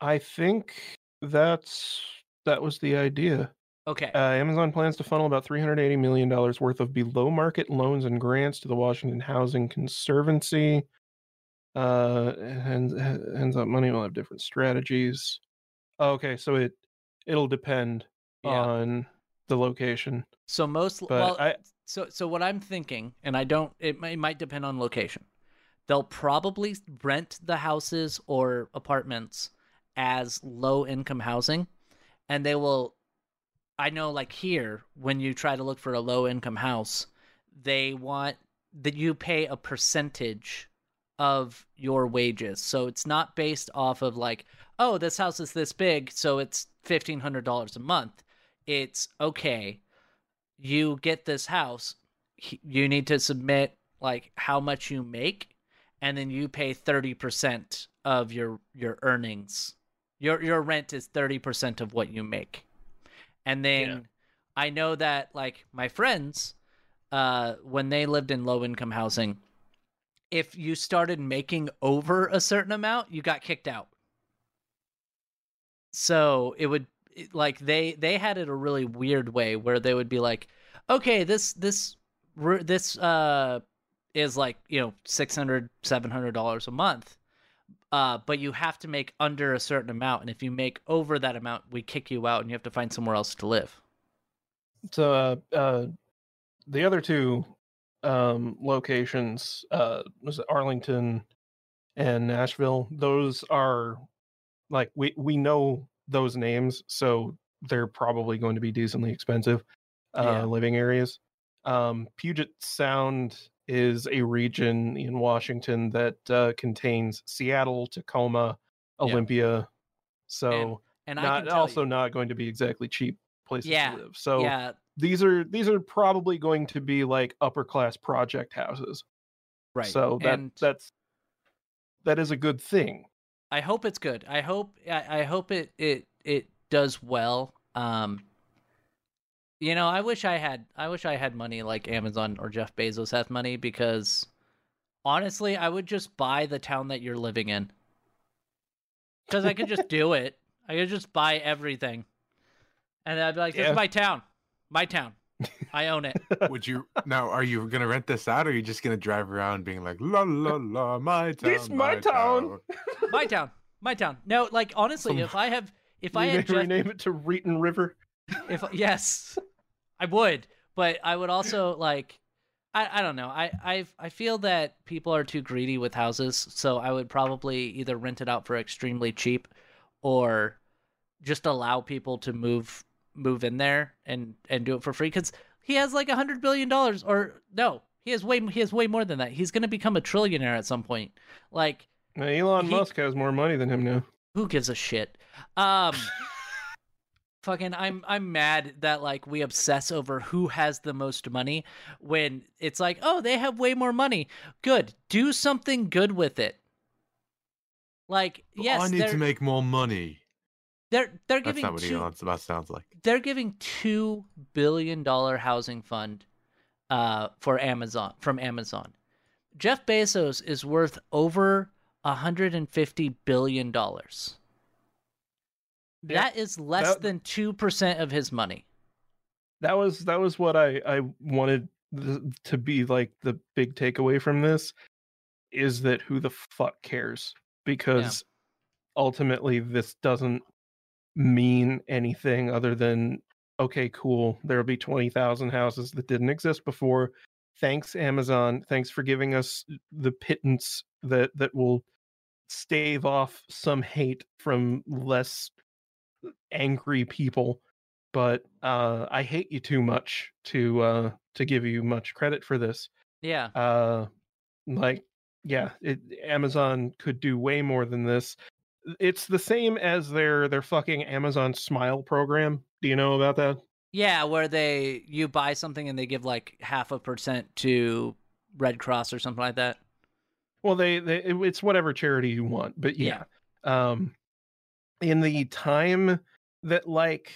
I think that's that was the idea. Okay. Uh, Amazon plans to funnel about $380 million worth of below market loans and grants to the Washington Housing Conservancy. Uh, and ends up money will have different strategies. Oh, okay, so it it'll depend Yeah. on the location. so most But well, I so so what I'm thinking, and I don't. It it might depend on location. They'll probably rent the houses or apartments as low income housing, and they will. I know, like here, when you try to look for a low income house, they want that you pay a percentage of your wages. So it's not based off of like, oh, this house is this big, so it's fifteen hundred dollars a month. It's okay you get this house, you need to submit like how much you make, and then you pay thirty percent of your your earnings. Your your rent is thirty percent of what you make, and then Yeah. I know that like my friends, uh, when they lived in low income housing, if you started making over a certain amount, you got kicked out. So it would like they they had it a really weird way where they would be like, okay, this this this uh is like you know 600 700 dollars a month uh but you have to make under a certain amount and if you make over that amount we kick you out and you have to find somewhere else to live. So uh, uh the other two um locations uh was it Arlington and Nashville? Those are like we we know those names so they're probably going to be decently expensive uh Yeah. living areas. Um Puget Sound is a region in Washington that uh contains Seattle Tacoma Yeah. Olympia so and I not also you, not going to be exactly cheap places Yeah, to live so yeah these are these are probably going to be like upper class project houses. right So that and that's that is a good thing. I hope it's good. I hope I, I hope it it it does well. Um you know, I wish I had I wish I had money like Amazon or Jeff Bezos has money because honestly, I would just buy the town that you're living in. Cuz I could just do it. I could just buy everything. And I'd be like, this Yeah. is my town. My town. I own it. Would you now? Are you gonna rent this out, or are you just gonna drive around being like la la la my town? This my town." My town. My town. No, like honestly, Some- if I have if I Rename, had Jeff rename it to Reetin River. if yes i would but i would also like i, I don't know. I, I i feel that people are too greedy with houses so i would probably either rent it out for extremely cheap or just allow people to move move in there and and do it for free because he has like a hundred billion dollars or no he has way he has way more than that. He's gonna become a trillionaire at some point. Like Now, Elon He- Musk has more money than him now. who gives a shit? Um fucking i'm i'm mad that like we obsess over who has the most money when it's like oh they have way more money. Good. Do something good with it. Like yes I need to make more money. they're they're giving That's not what two, Musk sounds like. they're giving two billion dollar housing fund uh for amazon from amazon. Jeff bezos is worth over 150 billion dollars Yeah, that is less that- than 2% of his money. That was that was what I I wanted th- to be like the big takeaway from this is that who the fuck cares? Because ultimately this doesn't mean anything other than okay cool there'll be 20,000 houses that didn't exist before. Thanks amazon. Thanks for giving us the pittance that that will stave off some hate from less angry people but uh, I hate you too much to uh, to give you much credit for this. Yeah. Uh, like, yeah, it, Amazon could do way more than this. It's the same as their their fucking Amazon Smile program. Do you know about that? Yeah, where they you buy something and they give like half a percent to Red Cross or something like that. Well, they, they it's whatever charity you want, but yeah. Um in the time that like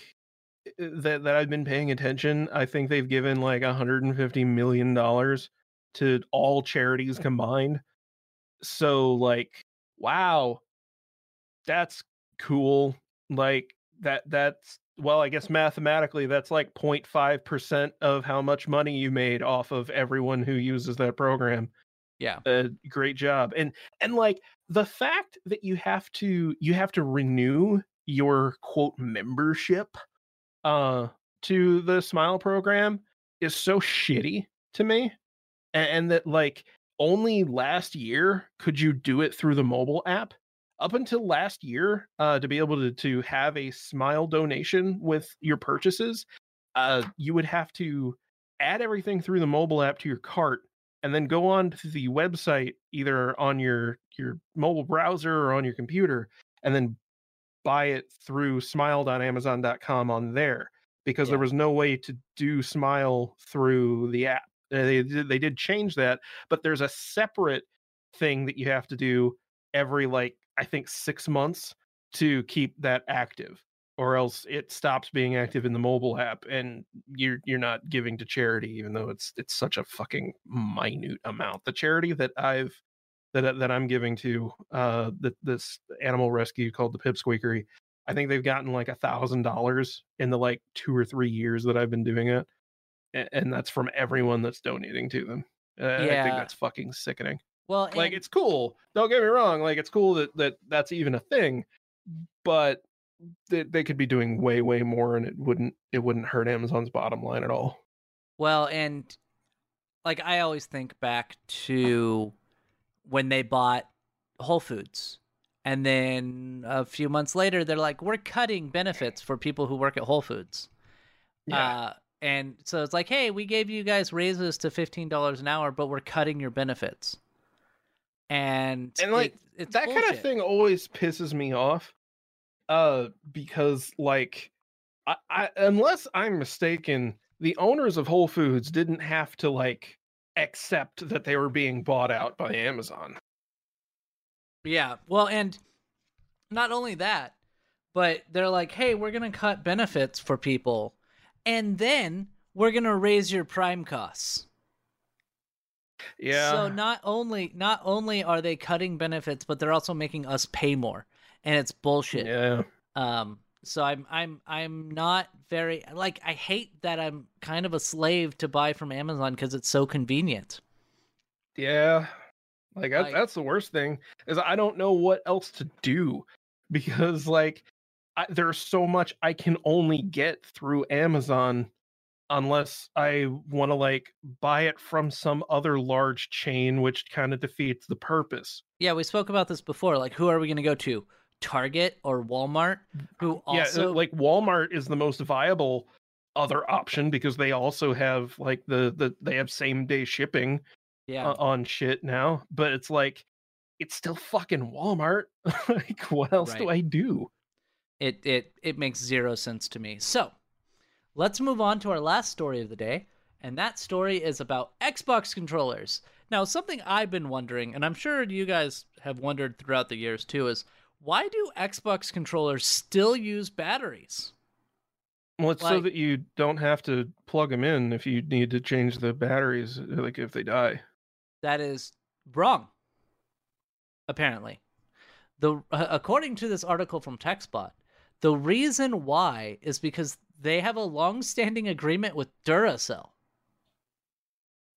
uh, that that I've been paying attention, I think they've given like 150 million dollars to all charities combined. So like wow. That's cool. Like that that's well, I guess mathematically that's like 0.5% of how much money you made off of everyone who uses that program Yeah. uh, great job and and like the fact that you have to you have to renew your quote membership uh to the smile program is so shitty to me and, and that like only last year could you do it through the mobile app. Up until last year uh to be able to to have a smile donation with your purchases uh you would have to add everything through the mobile app to your cart and then go on to the website either on your your mobile browser or on your computer and then buy it through smile.amazon.com on there because there was no way to do smile through the app. Uh, they they did change that but there's a separate thing that you have to do every like i think 6 months to keep that active or else it stops being active in the mobile app and you're you're not giving to charity even though it's it's such a fucking minute amount. The charity that i've that that i'm giving to uh that this animal rescue called the pipsqueakery i think they've gotten like a thousand dollars in the like two or three years that i've been doing it A- and that's from everyone that's donating to them. Uh, i think that's fucking sickening. Well, like and- it's cool don't get me wrong like it's cool that that that's even a thing but they, they could be doing way way more and it wouldn't it wouldn't hurt amazon's bottom line at all Well, and like I always think back to when they bought Whole Foods. And then a few months later, they're like, we're cutting benefits for people who work at Whole Foods. Uh, and so it's like, hey, we gave you guys raises to $15 an hour, but we're cutting your benefits. And, And, like, it- it's that kind of thing always pisses me off uh because like I, I unless i'm mistaken the owners of whole foods didn't have to like accept that they were being bought out by amazon Yeah. Well, and not only that, but they're like, hey, we're going to cut benefits for people, and then we're going to raise your prime costs. yeah So not only not only are they cutting benefits, but they're also making us pay more, and it's bullshit. yeah Um. So I'm I'm I'm not very like I hate that I'm kind of a slave to buy from Amazon because it's so convenient. Yeah. Like, Like- that's the worst thing is I don't know what else to do because like I, there's so much I can only get through Amazon unless I want to like buy it from some other large chain which kind of defeats the purpose. Yeah, we spoke about this before. Like, who are we going to go to? Target or Walmart? Who also yeah, uh, like Walmart is the most viable other option because they also have like the the they have same day shipping yeah. uh, on shit now, but it's like it's still fucking Walmart. like what else do I do? It it it makes zero sense to me. So, let's move on to our last story of the day, and that story is about Xbox controllers. Now, something I've been wondering, and I'm sure you guys have wondered throughout the years too, is why do Xbox controllers still use batteries? Well, it's so that you don't have to plug them in if you need to change the batteries, like if they die. That is wrong. Apparently, the uh, according to this article from TechSpot, the reason why is because they have a long-standing agreement with Duracell.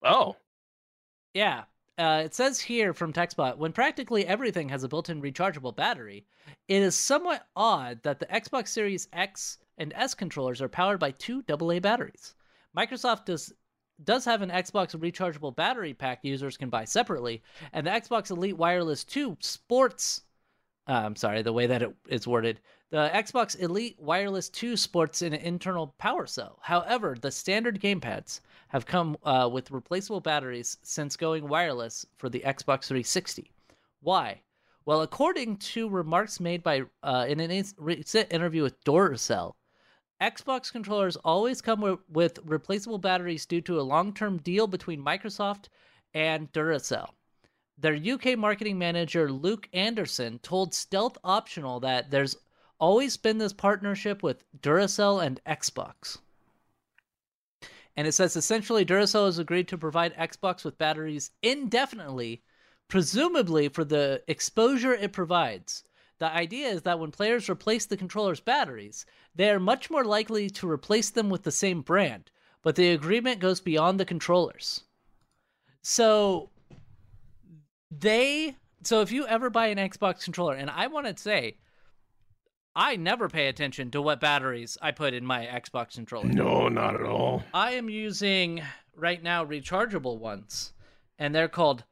Oh, Yeah. Uh, it says here from TechSpot when practically everything has a built in rechargeable battery, it is somewhat odd that the Xbox Series X and S controllers are powered by two AA batteries. Microsoft does does have an Xbox rechargeable battery pack users can buy separately, and the Xbox Elite Wireless 2 sports uh, I'm sorry, the way that it is worded. The Xbox Elite Wireless 2 sports an internal power cell. However, the standard gamepads have come uh, with replaceable batteries since going wireless for the Xbox 360. Why? Well, according to remarks made by uh, in an recent interview with Duracell, Xbox controllers always come with, with replaceable batteries due to a long-term deal between Microsoft and Duracell. Their UK marketing manager Luke Anderson told Stealth Optional that there's always been this partnership with Duracell and Xbox. And it says essentially Duracell has agreed to provide Xbox with batteries indefinitely, presumably for the exposure it provides. The idea is that when players replace the controller's batteries, they are much more likely to replace them with the same brand, but the agreement goes beyond the controllers. So they so if you ever buy an Xbox controller and I want to say I never pay attention to what batteries I put in my Xbox controller. No, not at all. I am using right now rechargeable ones, and they're called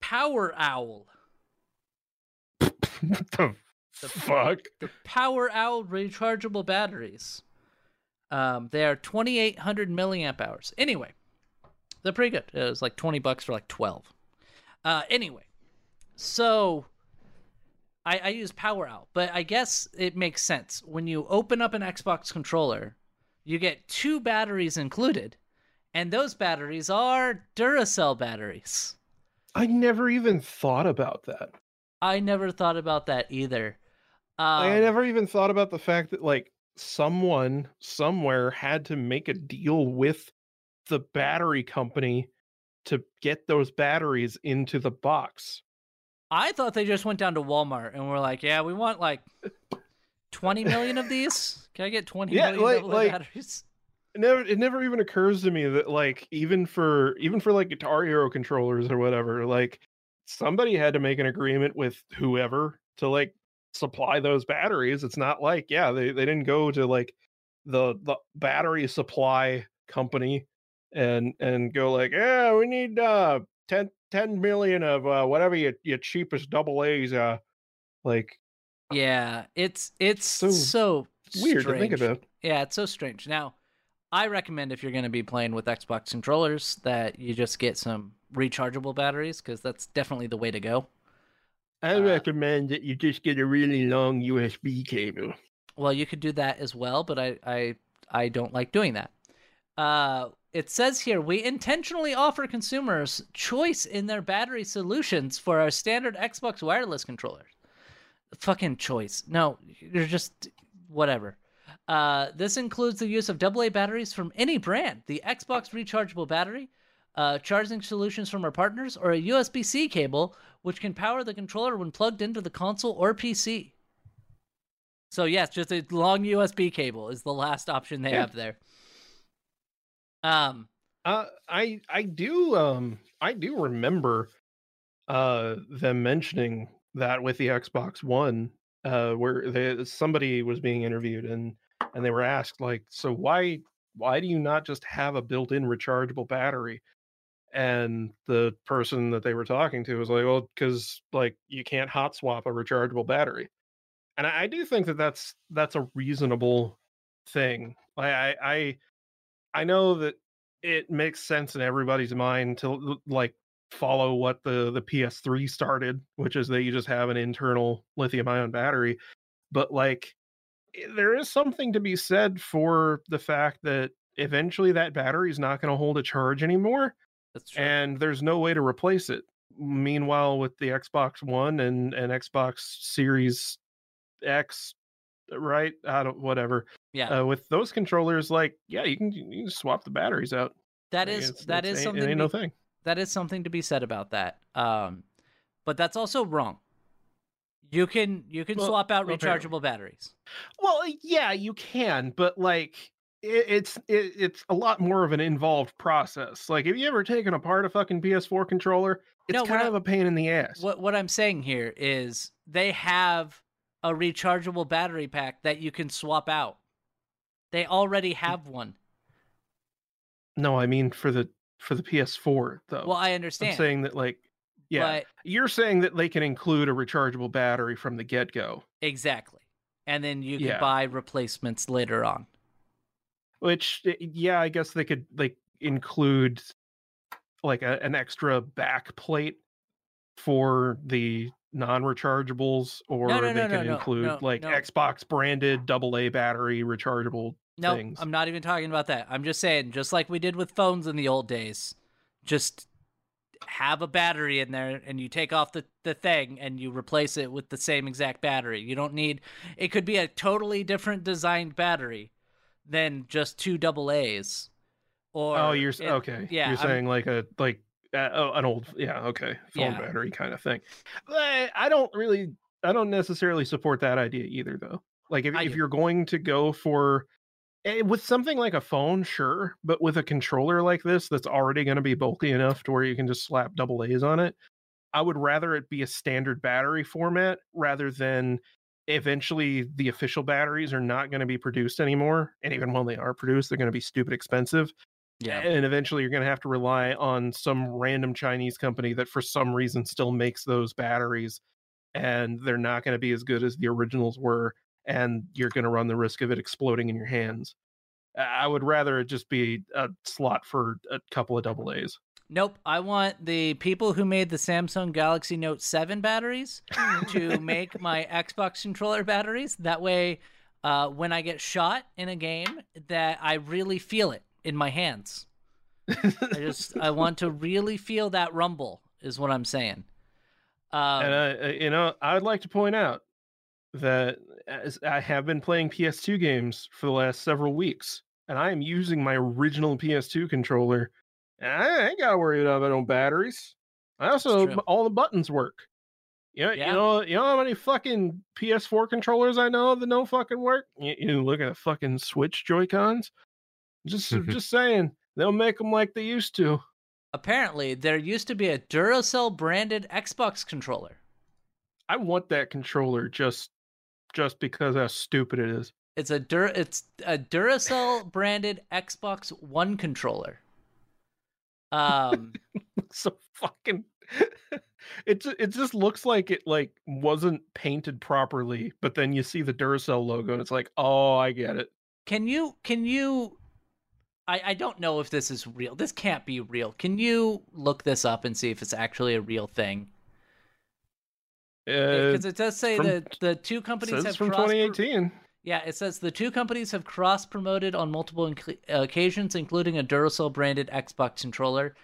Power Owl. what the fuck? The Power Owl rechargeable batteries. Um, they are 2,800 milliamp hours. Anyway, they're pretty good. It was like 20 bucks for like 12. Uh, anyway, so I, I use Power Owl, but I guess it makes sense. When you open up an Xbox controller, you get two batteries included, and those batteries are Duracell batteries. I never even thought about that. I never thought about that either. Um, I never even thought about the fact that like someone somewhere had to make a deal with the battery company to get those batteries into the box. I thought they just went down to Walmart and were like, "Yeah, we want like 20 million of these. Can I get 20 Yeah, million like- like- batteries?" It never it never even occurs to me that like even for even for like Guitar Hero controllers or whatever, like somebody had to make an agreement with whoever to like supply those batteries. It's not like, yeah, they, they didn't go to like the the battery supply company and and go like, yeah, we need uh 10, 10 million of uh whatever your your cheapest double A's uh like Yeah, it's it's so, So weird to think about. Yeah, it's so strange. Now, I recommend if you're going to be playing with Xbox controllers that you just get some rechargeable batteries because that's definitely the way to go. I Uh, recommend that you just get a really long USB cable. Well, you could do that as well, but I I I don't like doing that. Uh, it says here we intentionally offer consumers choice in their battery solutions for our standard Xbox wireless controllers. Fucking choice. No, you're just whatever. Uh, this includes the use of AA batteries from any brand, the Xbox rechargeable battery, uh, charging solutions from our partners, or a USB C cable, which can power the controller when plugged into the console or PC. So yes, just a long USB cable is the last option they Yeah. have there. Um, Uh, I I do um I do remember uh them mentioning that with the Xbox One uh where they, somebody was being interviewed and and they were asked like so why why do you not just have a built-in rechargeable battery? And the person that they were talking to was like well cuz like you can't hot swap a rechargeable battery. And I, I do think that that's that's a reasonable thing. I I I, I know that it makes sense in everybody's mind to like follow what the the PS3 started, which is that you just have an internal lithium ion battery. But like eh, there is something to be said for the fact that eventually that battery is not going to hold a charge anymore that's true. and there's no way to replace it. Meanwhile, with the Xbox One and and Xbox Series X, right? I don't whatever. Yeah, Uh, with those controllers, like yeah, you can you can swap the batteries out. That is like, it's- that it's- is something. Ain't be- no thing. that is something to be said about that. Um, but that's also wrong. You can you can Well, swap out apparently. rechargeable batteries. Well, yeah, you can, but like it, it's it, it's a lot more of an involved process. Like, have you ever taken apart a fucking PS4 controller? It's No, kind of a pain in the ass. What what I'm saying here is they have a rechargeable battery pack that you can swap out. They already have one. No, I mean for the for the PS4 though. Well, I understand. I'm saying that like Yeah. But You're saying that they can include a rechargeable battery from the get go, exactly. And then you can Yeah. buy replacements later on. which eh, yeah, I guess they could like include like a, an extra back plate for the non-rechargeables, or no, they no, can no, include no, like no. Xbox branded double A battery rechargeable No, things. I'm not even talking about that. I'm just saying, just like we did with phones in the old days, just have a battery in there and you take off the, the thing and you replace it with the same exact battery. You don't need it could be a totally different designed battery than just two double A's. Oh, or oh, you're it- okay. yeah, you're I'm- saying like a like uh, oh, an old yeah okay phone Yeah. battery kind of thing. Eh, I don't really I don't necessarily support that idea either though. Like if if you're going to go for eh, with something like a phone, sure, but with a controller like this that's already going to be bulky enough to where you can just slap double A's on it, I would rather it be a standard battery format rather than eventually the official batteries are not going to be produced anymore. And even when they are produced, they're going to be stupid expensive. Yeah. And eventually you're going to have to rely on some random Chinese company that for some reason still makes those batteries and they're not going to be as good as the originals were and you're going to run the risk of it exploding in your hands. I would rather it just be a slot for a couple of double A's. Nope. I want the people who made the Samsung Galaxy Note 7 batteries to make my Xbox controller batteries. That way, uh, when I get shot in a game, that I really feel it in my hands. I just I want to really feel that rumble. Is what I'm saying. Um, and I, I- you know, I would like to point out that as I have been playing PS2 games for the last several weeks, and I am using my original PS2 controller. And I ain't got to worry about no batteries. I also all the buttons work. You know, Yeah. you know, you know how many fucking PS4 controllers I know that don't fucking work. You, you look at the fucking Switch Joy Cons. Just, just saying, they'll make them like they used to. apparently, there used to be a Duracell branded Xbox controller. I want that controller just, just because how stupid it is. It's a Dur it's a Duracell branded Xbox One controller. Um, so fucking it ju- it just looks like it like wasn't painted properly but then you see the Duracell logo and it's like oh I get it can you can you I I don't know if this is real. This can't be real. Can you look this up and see if it's actually a real thing? uh, Because it does say from- that the two companies have from cross- 2018 Yeah, it says the two companies have cross promoted on multiple inc- occasions, including a Duracell branded Xbox controller.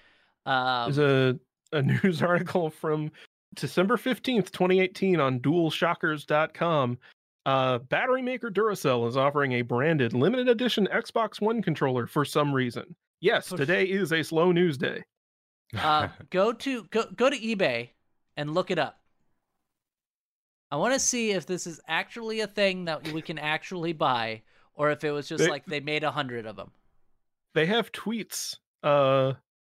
Um, there's a a news article from December 15th 2018 on dualshockers.com uh battery maker Duracell is offering a branded limited edition Xbox One controller for some reason yes today is a slow news day uh, go to go go to eBay and look it up. I want to see if this is actually a thing that we can actually buy, or if it was just They- like they made a hundred of them. they have tweets uh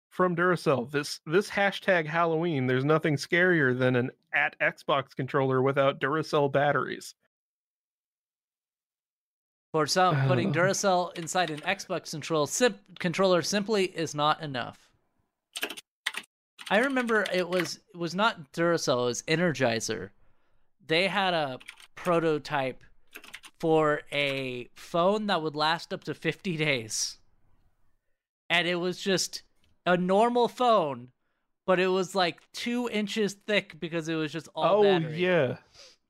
from Duracell. This this hashtag Halloween, there's nothing scarier than an at Xbox controller without Duracell batteries. For some, putting Uh. Duracell inside an Xbox control sim- controller simply is not enough. I remember it was it was not Duracell, it was Energizer. They had a prototype for a phone that would last up to 50 days. And it was just a normal phone, but it was like two inches thick because it was just all oh battery. yeah.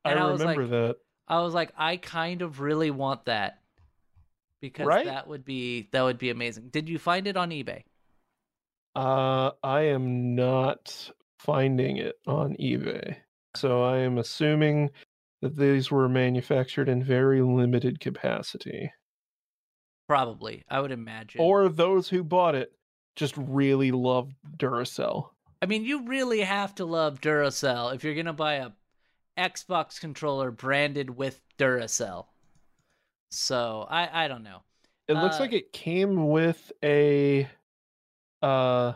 And I I remember like, that. I was like, I kind of really want that because Right? that would be that would be amazing. Did you find it on eBay? Uh I am not finding it on eBay. So I am assuming that these were manufactured in very limited capacity. Probably, I would imagine. Or those who bought it just really loved Duracell. I mean, you really have to love Duracell if you're gonna buy a Xbox controller branded with Duracell. So I I don't know. It looks Uh, like it came with a uh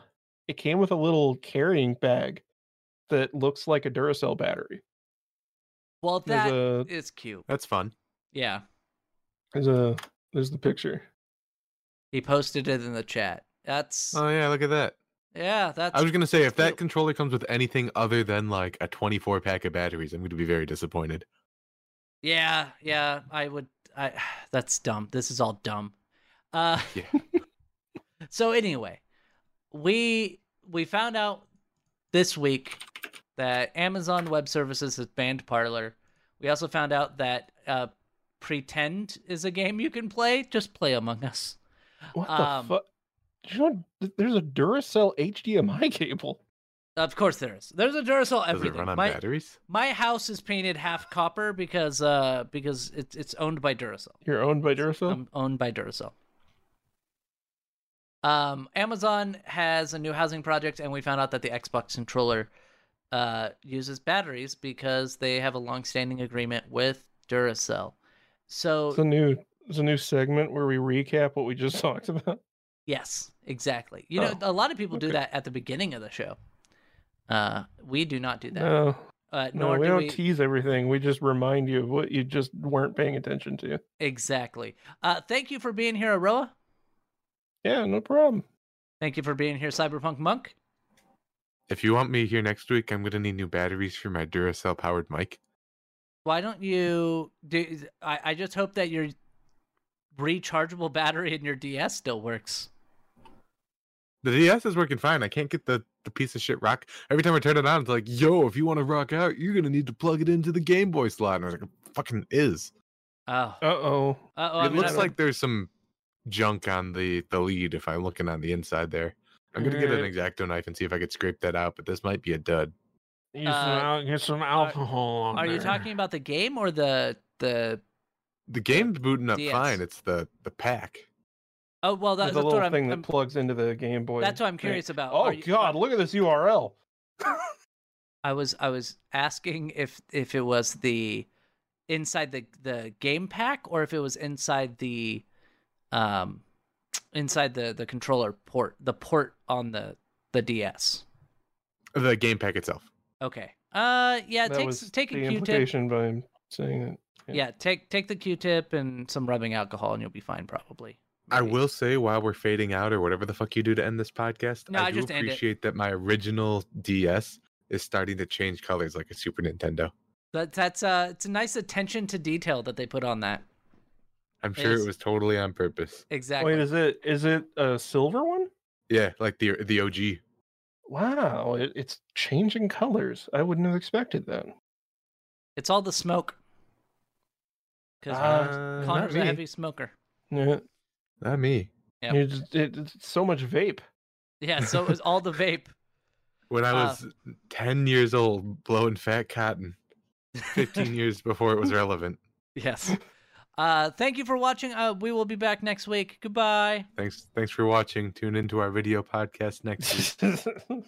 it came with a little carrying bag that looks like a Duracell battery. Well, There's that a is cute. That's fun. Yeah, there's a there's the picture. he posted it in the chat. That's Oh yeah, look at that. Yeah, that's I was gonna say if that controller comes with anything other than like a 24 pack of batteries, I'm gonna be very disappointed. Yeah, yeah, I would I that's dumb. This is all dumb. Uh Yeah. so anyway, we we found out this week that Amazon Web Services has banned Parler. We also found out that uh Pretend is a game you can play. Just play Among Us. What the Um, fuck? You know, there's a Duracell HDMI cable. Of course there is. There's a Duracell Does everything. it run on my, batteries? my house is painted half copper because uh because it's it's owned by Duracell. You're owned by Duracell. I'm owned by Duracell. Um, Amazon has a new housing project, and we found out that the Xbox controller uh, uses batteries because they have a long-standing agreement with Duracell. So it's a new, it's a new segment where we recap what we just talked about. Yes, exactly. You know, Oh, a lot of people do that at the beginning of the show. Uh, we do not do that. No, uh, no, nor we do don't we tease everything. We just remind you of what you just weren't paying attention to. exactly. Uh, thank you for being here, Aroa. Yeah, no problem. Thank you for being here, Cyberpunk Monk. If you want me here next week, I'm gonna need new batteries for my Duracell powered mic. Why don't you do? I, I just hope that your rechargeable battery in your DS still works. The DS is working fine. I can't get the, the piece of shit rock. Every time I turn it on, it's like, yo, if you want to rock out, you're gonna need to plug it into the Game Boy slot. And I was like, "It fucking is. Oh, Uh oh. uh-oh, I it mean, looks I- like there's some junk on the the lead if I'm looking on the inside there. I'm gonna get an exacto knife and see if I could scrape that out, but this might be a dud. Use Uh, some get some alcohol on Are you talking about the game or the the? The game's booting up DS. fine. It's the the pack. Oh well, that, There's that's a what little I'm. thing that I'm- plugs into the Game Boy. that's what I'm thing. curious about. Oh you- God! Look at this URL. I was I was asking if if it was the inside the the game pack or if it was inside the um inside the the controller port the port on the the DS. The game pack itself. Okay. Uh yeah, that take was s- take a the Q-tip. implication by saying it. Yeah, take take the Q-tip and some rubbing alcohol, and you'll be fine, probably. I will say while we're fading out or whatever the fuck you do to end this podcast, No, I I do just end appreciate that my original DS is starting to change colors like a Super Nintendo. That that's uh, it's a nice attention to detail that they put on that. I'm sure Is- it was totally on purpose. Exactly. Wait, is it is it a silver one? Yeah, like the the OG. Wow, it, it's changing colors. I wouldn't have expected that. it's all the smoke. Because not Connor's a heavy smoker. Yeah, Not me. Yep. you just, it, it's so much vape. Yeah, so it was all the vape. When I Uh, was 10 years old, blowing fat cotton, 15 years before it was relevant. Yes. Uh, thank you for watching. Uh, we will be back next week. Goodbye. Thanks thanks for watching. Tune into our video podcast next week.